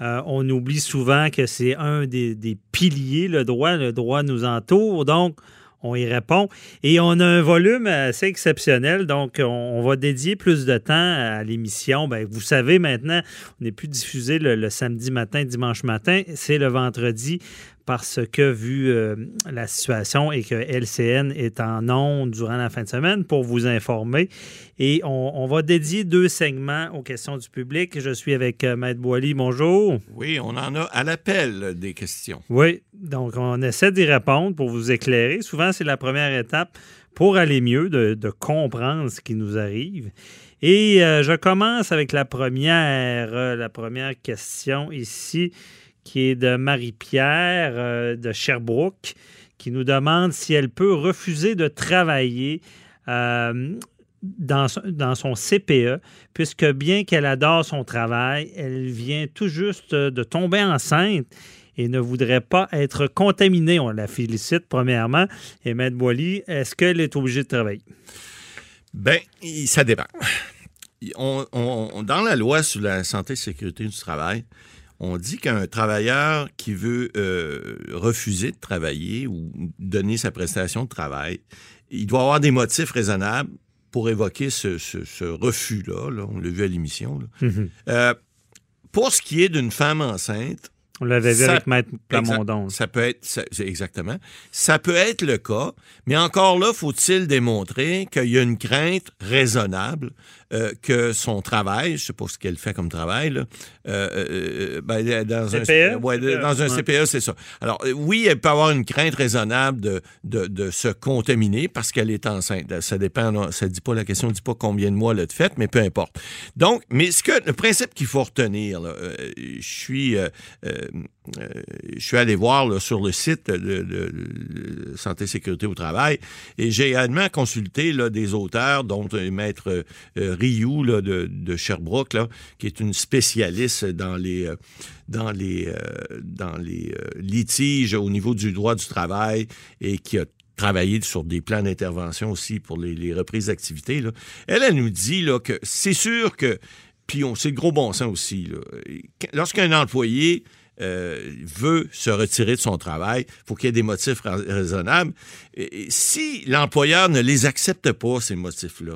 S3: Euh, on oublie souvent que c'est un des, piliers, le droit. Le droit nous entoure. Donc, on y répond. Et on a un volume assez exceptionnel, donc on, va dédier plus de temps à l'émission. Ben, vous savez maintenant, on n'est plus diffusé le samedi matin, dimanche matin, c'est le vendredi parce que, vu euh, la situation et que LCN est en ondes durant la fin de semaine pour vous informer. Et on, on va dédier deux segments aux questions du public. Je suis avec euh, Maître Boily. Bonjour.
S5: Oui, on en a à l'appel des questions.
S3: Oui, donc on essaie d'y répondre pour vous éclairer. Souvent, c'est la première étape pour aller mieux, de, de comprendre ce qui nous arrive. Et euh, je commence avec la première, la première question ici, qui est de Marie-Pierre euh, de Sherbrooke, qui nous demande si elle peut refuser de travailler euh, dans, son- CPE, puisque bien qu'elle adore son travail, elle vient tout juste de tomber enceinte et ne voudrait pas être contaminée. On la félicite premièrement. Et Maître Boily, est-ce qu'elle est obligée de travailler?
S5: Il- ça dépend. Dans la loi sur la santé et sécurité du travail, on dit qu'un travailleur qui veut euh, refuser de travailler ou donner sa prestation de travail, il doit avoir des motifs raisonnables pour évoquer ce, ce- ce refus-là. là. on l'a vu à l'émission. là. Euh, pour ce qui est d'une femme enceinte,
S3: On l'avait vu
S5: ça-
S3: avec Maître Plamondon.
S5: Ça peut être, ça- exactement. Ça peut être le cas, mais encore là, faut-il démontrer qu'il y a une crainte raisonnable euh, que son travail, je sais pas ce qu'elle fait comme travail, là, euh, euh, ben, dans
S3: CPE?
S5: un, ouais, de- dans un. CPE, c'est ça. Alors, euh, oui, elle peut avoir une crainte raisonnable de, de, de se contaminer parce qu'elle est enceinte. Ça dépend, ça dit pas, la question dit pas combien de mois elle a de fait, mais peu importe. Donc, mais ce que, le principe qu'il faut retenir, là, euh, je suis, je suis allé voir sur le site de, de- Santé Sécurité au Travail et j'ai également consulté des auteurs, dont euh, Maître euh, Rioux de, Sherbrooke, qui est une spécialiste dans les, euh, euh, euh, litiges au niveau du droit du travail et qui a travaillé sur des plans d'intervention aussi pour les, reprises d'activité. Elle, elle nous dit que c'est sûr que, puis on c'est le gros bon sens aussi, lorsqu'un employé euh, veut se retirer de son travail, il faut qu'il y ait des motifs ra- raisonnables. Si l'employeur ne les accepte pas, ces motifs-là,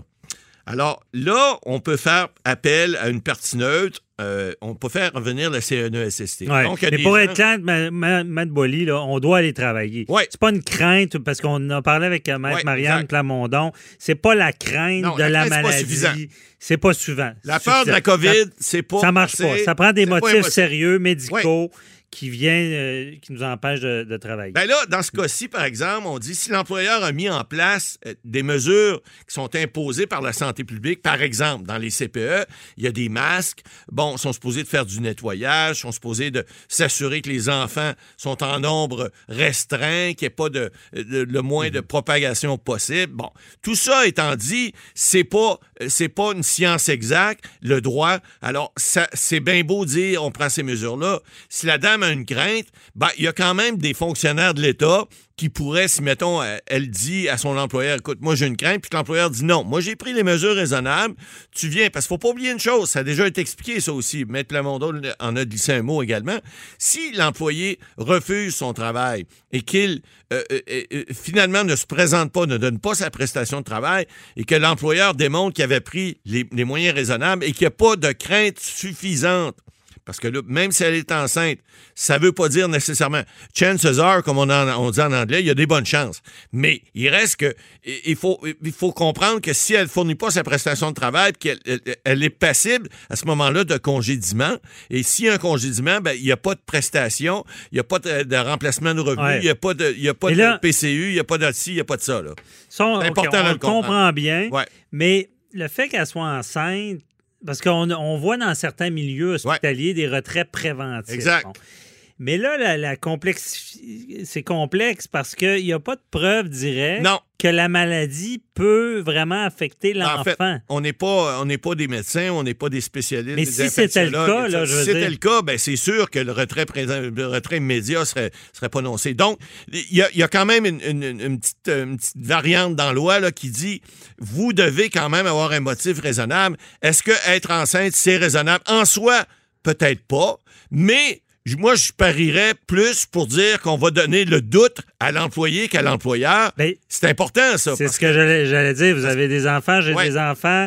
S5: alors là, on peut faire appel à une partie neutre. euh, on peut faire revenir le CNESST.
S3: Ouais.
S5: Donc,
S3: Mais pour
S5: gens-
S3: être clair, ma- ma- Maître Boily, là, on doit aller travailler. C'est pas une crainte, parce qu'on a parlé avec euh, Maître
S5: Ouais,
S3: Marianne
S5: exact.
S3: Plamondon. C'est pas la crainte
S5: Non,
S3: de
S5: la
S3: la,
S5: crainte, pas
S3: maladie. C'est pas souvent.
S5: La peur de la COVID, c'est pas
S3: Ça marche pas. Ça prend des
S5: pas
S3: motifs
S5: motif.
S3: sérieux, médicaux, qui viennent, euh, qui nous empêchent de, de travailler.
S5: Ben là, dans ce cas-ci, par exemple, on dit si l'employeur a mis en place euh, des mesures qui sont imposées par la santé publique, par exemple, dans les CPE, il y a des masques, bon, sont supposés de faire du nettoyage, sont supposés de s'assurer que les enfants sont en nombre restreint, qu'il n'y ait pas de, de- le moins de propagation possible. Bon, tout ça étant dit, c'est pas c'est pas une science exacte, le droit. Alors, c'est bien beau dire on prend ces mesures-là. Si la dame a une crainte, ben, il y a quand même des fonctionnaires de l'État qui pourraient, si, mettons, elle, elle dit à son employeur, écoute, moi j'ai une crainte, puis que l'employeur dit non, moi j'ai pris les mesures raisonnables, tu viens, parce qu'il faut pas oublier une chose, ça a déjà été expliqué ça aussi, Maître Plamondon en a glissé un mot également, si l'employé refuse son travail et qu'il euh, euh, euh, finalement ne se présente pas, ne donne pas sa prestation de travail, et que l'employeur démontre qu'il avait pris les, les moyens raisonnables et qu'il n'y a pas de crainte suffisante parce que là, même si elle est enceinte, ça veut pas dire nécessairement chances are, comme on, en- on dit en anglais, il y a des bonnes chances. Mais il reste que il faut, il faut comprendre que si elle fournit pas sa prestation de travail, qu'elle elle, elle est passible à ce moment-là de congédiement, et s'il y a un congédiement, ben, il n'y a pas de prestation, il n'y a pas de, de remplacement de revenus,
S3: Ouais.
S5: il n'y a pas de, il y a pas
S3: Et
S5: de
S3: là-
S5: PCU, il n'y a pas de ci, il n'y a pas de ça. Là.
S3: Ça, on,
S5: important
S3: on
S5: de
S3: le
S5: le comprendre.
S3: comprend bien,
S5: Ouais.
S3: mais le fait qu'elle soit enceinte, parce qu'on on voit dans certains milieux hospitaliers des retraits préventifs.
S5: Exact.
S3: Bon. Mais là, la, la complexe, c'est complexe parce qu'il n'y a pas de preuve directe que la maladie peut vraiment affecter l'enfant.
S5: En fait, on n'est pas, on n'est pas des médecins, on n'est pas des spécialistes.
S3: Mais
S5: des
S3: si c'était le cas, là, je veux
S5: si c'était le cas, ben c'est sûr que le retrait, présent- le retrait immédiat serait, serait prononcé. Donc, il y a, il y a quand même une, une- une- une petite, une petite variante dans la loi là, qui dit vous devez quand même avoir un motif raisonnable. Est-ce que être enceinte c'est raisonnable? En soi Peut-être pas, mais moi, je parierais plus pour dire qu'on va donner le doute à l'employé qu'à l'employeur.
S3: Ben,
S5: c'est important, ça.
S3: C'est ce que j'allais j'allais dire. Vous avez des enfants, j'ai
S5: Ouais.
S3: des enfants.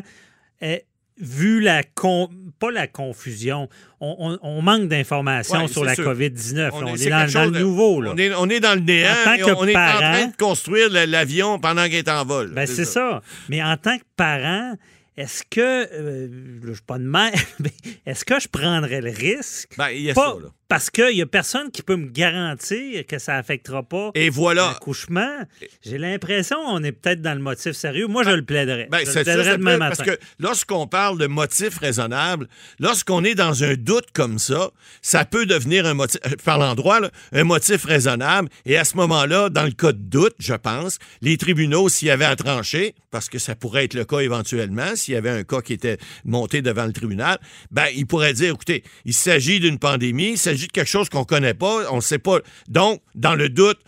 S3: Eh, vu la con- pas la confusion, on, on- on manque d'informations
S5: Ouais,
S3: sur la
S5: sûr.
S3: COVID-19. là. On, est, dans, le
S5: de-
S3: nouveau. Là.
S5: On est, on est dans le néant et on est en train de construire l'avion pendant qu'il est en vol.
S3: Ben, c'est ça. Mais en tant que parent, est-ce que, euh, je ne suis pas de mère, [laughs] mais est-ce que je prendrais le risque?
S5: Ben, il y a
S3: Pas-
S5: ça, là.
S3: Parce qu'il n'y a personne qui peut me garantir que ça n'affectera pas
S5: Et voilà.
S3: l'accouchement. J'ai l'impression qu'on est peut-être dans le motif sérieux. Moi, je le plaiderais.
S5: Ben,
S3: je le plaiderais
S5: ça
S3: demain
S5: peut-
S3: matin.
S5: parce que lorsqu'on parle de motif raisonnable, lorsqu'on est dans un doute comme ça, ça peut devenir un motif, euh, par l'endroit, un motif raisonnable. Et à ce moment-là, dans le cas de doute, je pense, les tribunaux, s'il y avait à trancher, parce que ça pourrait être le cas éventuellement, s'il y avait un cas qui était monté devant le tribunal, ben, ils pourraient dire, écoutez, il s'agit d'une pandémie, il s'agit de quelque chose qu'on connaît pas, on ne sait pas. Donc, dans le doute,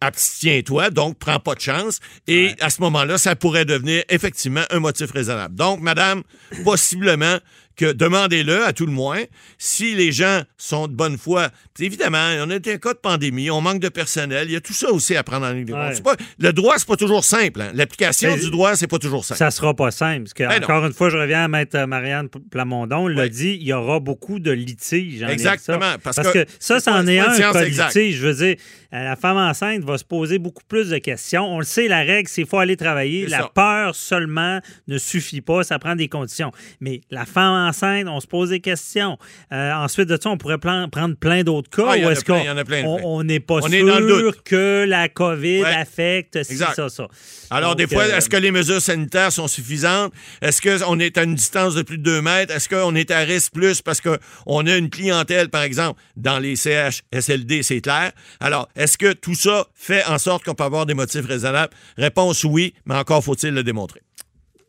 S5: abstiens-toi, donc prends pas de chance. Et à ce moment-là, ça pourrait devenir effectivement un motif raisonnable. Donc, madame, possiblement que demandez-le à tout le moins. Si les gens sont de bonne foi, puis évidemment, on a un cas de pandémie, on manque de personnel, il y a tout ça aussi à prendre en ligne de.
S3: Ouais.
S5: Le droit, c'est pas toujours simple. hein. L'application du droit, c'est pas toujours simple.
S3: Ça sera pas simple. Parce que,
S5: Ben non.
S3: encore une fois, je reviens à Maître Marianne Plamondon. L'a dit, il y aura beaucoup de litiges.
S5: Exactement, parce
S3: Parce,
S5: que
S3: que, ça, c'en est un cas
S5: exacte.
S3: litige. Je veux dire, euh, la femme enceinte va se poser beaucoup plus de questions. On le sait, la règle, c'est qu'il faut aller travailler. La
S5: ça.
S3: peur seulement ne suffit pas. Ça prend des conditions. Mais la femme enceinte, on se pose des questions. Euh, ensuite de ça, on pourrait plan- prendre plein d'autres cas.
S5: Ah, il y
S3: où
S5: en a
S3: est-ce
S5: plein,
S3: qu'on n'est pas
S5: On est dans le
S3: sûr que la COVID
S5: Ouais.
S3: affecte
S5: Exact.
S3: ça, ça.
S5: Alors,
S3: Donc,
S5: des fois,
S3: euh,
S5: est-ce que les mesures sanitaires sont suffisantes? Est-ce qu'on est à une distance de plus de 2 mètres? Est-ce qu'on est à risque plus parce qu'on a une clientèle, par exemple, dans les CHSLD, c'est clair? Alors, est-ce que tout ça fait en sorte qu'on peut avoir des motifs raisonnables? Réponse oui, mais encore faut-il le démontrer.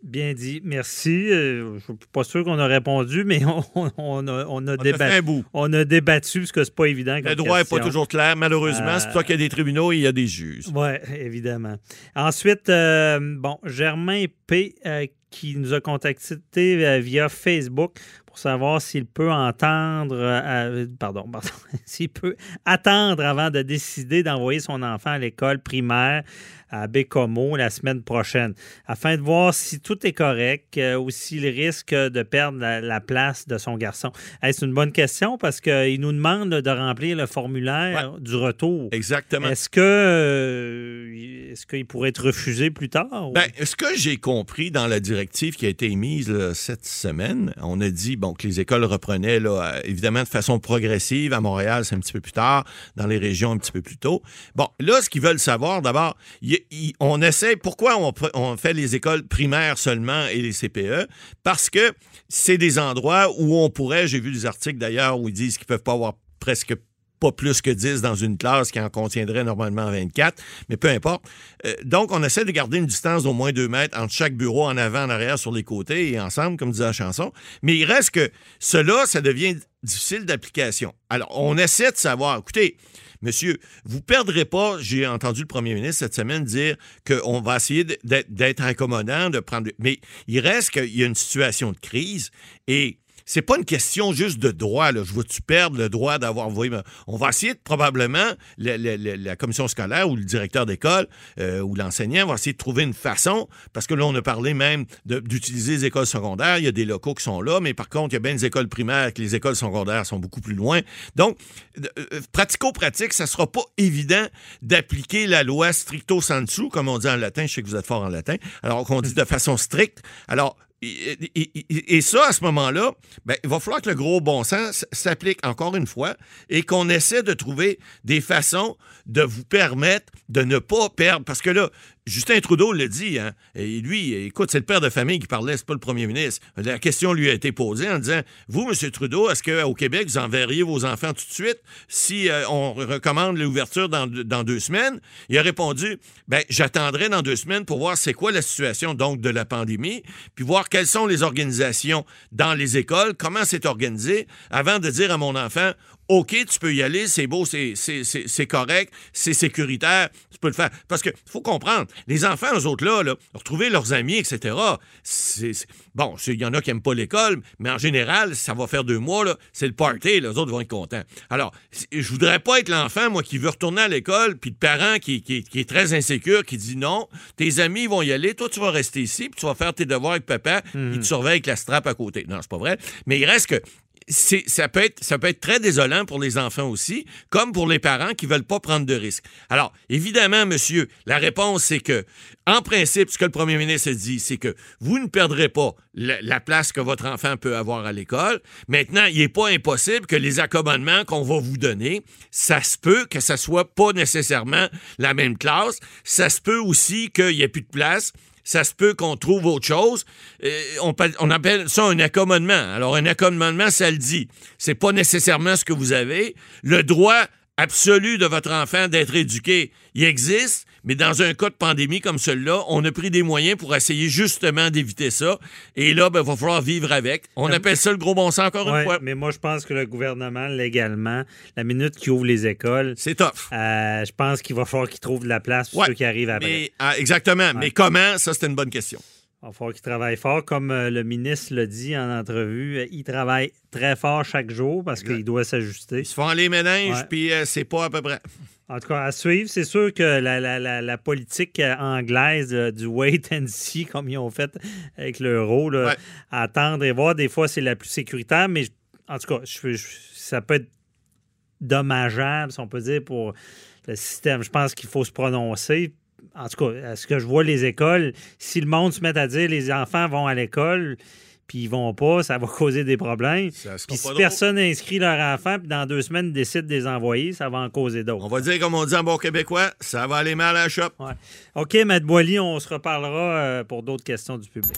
S3: Bien dit, merci. Euh, je ne suis pas sûr qu'on a répondu, mais [laughs] on, on a, on a
S5: a bout.
S3: on a débattu parce que c'est pas évident.
S5: Le droit n'est pas toujours clair, malheureusement. C'est pour ça qu'il y a des tribunaux et il y a des juges.
S3: Oui, évidemment. Ensuite, euh, bon, Germain P. qui nous a contacté euh, via Facebook pour savoir s'il peut entendre, euh, pardon, [laughs] pardon, s'il peut attendre avant de décider d'envoyer son enfant à l'école primaire à Bécomo la semaine prochaine, afin de voir si tout est correct euh, ou s'il risque de perdre la, la place de son garçon. Hey, c'est une bonne question parce qu'il nous demande de remplir le formulaire du retour.
S5: Exactement.
S3: Est-ce que euh, est-ce qu'il pourrait être refusé plus tard? ou-
S5: Ben, ce que j'ai compris dans la qui a été émise cette semaine, on a dit que les écoles reprenaient là, euh, évidemment de façon progressive. À Montréal, c'est un petit peu plus tard. Dans les régions, un petit peu plus tôt. Bon, là, ce qu'ils veulent savoir, d'abord, on essaie. Pourquoi on, on fait les écoles primaires seulement et les CPE? Parce que c'est des endroits où on pourrait, j'ai vu des articles d'ailleurs où ils disent qu'ils peuvent pas avoir presque pas plus que 10 dans une classe qui en contiendrait normalement 24, mais peu importe. Euh, donc, on essaie de garder une distance d'au moins 2 mètres entre chaque bureau, en avant, en arrière, sur les côtés et ensemble, comme disait la chanson. Mais il reste que cela, ça devient difficile d'application. Alors, on essaie de savoir, écoutez, Monsieur, vous perdrez pas, j'ai entendu le premier ministre cette semaine dire qu'on va essayer d'être accommodant, de prendre. Mais il reste qu'il y a une situation de crise et c'est pas une question juste de droit. Là. Je veux-tu perdre le droit d'avoir envoyé. On va essayer de, probablement, la, la- la- commission scolaire ou le directeur d'école euh, ou l'enseignant va essayer de trouver une façon, parce que là, on a parlé même d'utiliser les écoles secondaires. Il y a des locaux qui sont là, mais par contre, il y a bien des écoles primaires que les écoles secondaires sont beaucoup plus loin. Donc, euh, pratico-pratique, ça sera pas évident d'appliquer la loi stricto sensu, comme on dit en latin. Je sais que vous êtes fort en latin. Alors qu'on dit de façon stricte. Alors, et, ça, à ce moment-là, ben, il va falloir que le gros bon sens s'applique encore une fois et qu'on essaie de trouver des façons de vous permettre de ne pas perdre. Parce que là, Justin Trudeau le dit, hein, et lui, écoute, c'est le père de famille qui parlait, c'est pas le premier ministre. La question lui a été posée en disant Vous, M. Trudeau, est-ce qu'au Québec, vous enverriez vos enfants tout de suite? Si euh, on recommande l'ouverture dans, deux semaines Il a répondu ben, J'attendrai dans deux semaines pour voir c'est quoi la situation donc de la pandémie, puis voir quelles sont les organisations dans les écoles, comment c'est organisé, avant de dire à mon enfant OK, tu peux y aller, c'est beau, c'est, c'est, c'est, c'est correct, c'est sécuritaire, tu peux le faire. Parce que faut comprendre, les enfants, eux autres là, là retrouver leurs amis, etc., c'est, bon, il y en a qui n'aiment pas l'école, mais en général, ça va faire deux mois, là, c'est le party, les autres vont être contents. Alors, je voudrais pas être l'enfant, moi, qui veut retourner à l'école, puis le parent qui, qui- qui est très insécure, qui dit non, tes amis vont y aller, toi, tu vas rester ici, puis tu vas faire tes devoirs avec papa, il te surveille avec la strap à côté. Non, c'est pas vrai. Mais il reste que ça, peut être, très désolant pour les enfants aussi, comme pour les parents qui veulent pas prendre de risques. Alors, évidemment, monsieur, la réponse, c'est que, en principe, ce que le premier ministre dit, c'est que vous ne perdrez pas la, la place que votre enfant peut avoir à l'école. Maintenant, il n'est pas impossible que les accommodements qu'on va vous donner, ça se peut que ça soit pas nécessairement la même classe. Ça se peut aussi qu'il n'y ait plus de place ça se peut qu'on trouve autre chose. Euh, on, on appelle ça un accommodement. Alors, un accommodement, ça le dit. C'est pas nécessairement ce que vous avez. Le droit absolu de votre enfant d'être éduqué, il existe, mais dans un cas de pandémie comme celui-là, on a pris des moyens pour essayer justement d'éviter ça. Et là, ben, il va falloir vivre avec. On
S3: Euh,
S5: appelle ça le gros bon sens encore
S3: Ouais,
S5: une fois.
S3: mais moi, je pense que le gouvernement, légalement, la minute qu'il ouvre les écoles,
S5: c'est tough.
S3: je pense qu'il va falloir qu'il trouve de la place pour
S5: Ouais,
S3: ceux qui arrivent après.
S5: Mais, ah, exactement. Mais comment? Ça, c'est une bonne question.
S3: Il va falloir qu'il travaille fort. Comme euh, le ministre l'a dit en entrevue, euh, il travaille très fort chaque jour parce qu'il doit s'ajuster. Ils
S5: se font les méninges, puis euh, c'est pas à peu près.
S3: En tout cas, à suivre, c'est sûr que la, la- la- la politique anglaise euh, du wait and see, comme ils ont fait avec l'euro, là, attendre et voir, des fois, c'est la plus sécuritaire, mais en tout cas, je- je- ça peut être dommageable, si on peut dire, pour le système. Je pense qu'il faut se prononcer. En tout cas, à ce que je vois les écoles, si le monde se met à dire les enfants vont à l'école, puis ils vont pas, ça va causer des problèmes. Puis si personne inscrit leur enfant, puis dans deux semaines décide de les envoyer, ça va en causer d'autres.
S5: On va dire, comme on dit en bon québécois, ça va aller mal à la shop.
S3: OK, Matt Boily, on se reparlera euh, pour d'autres questions du public.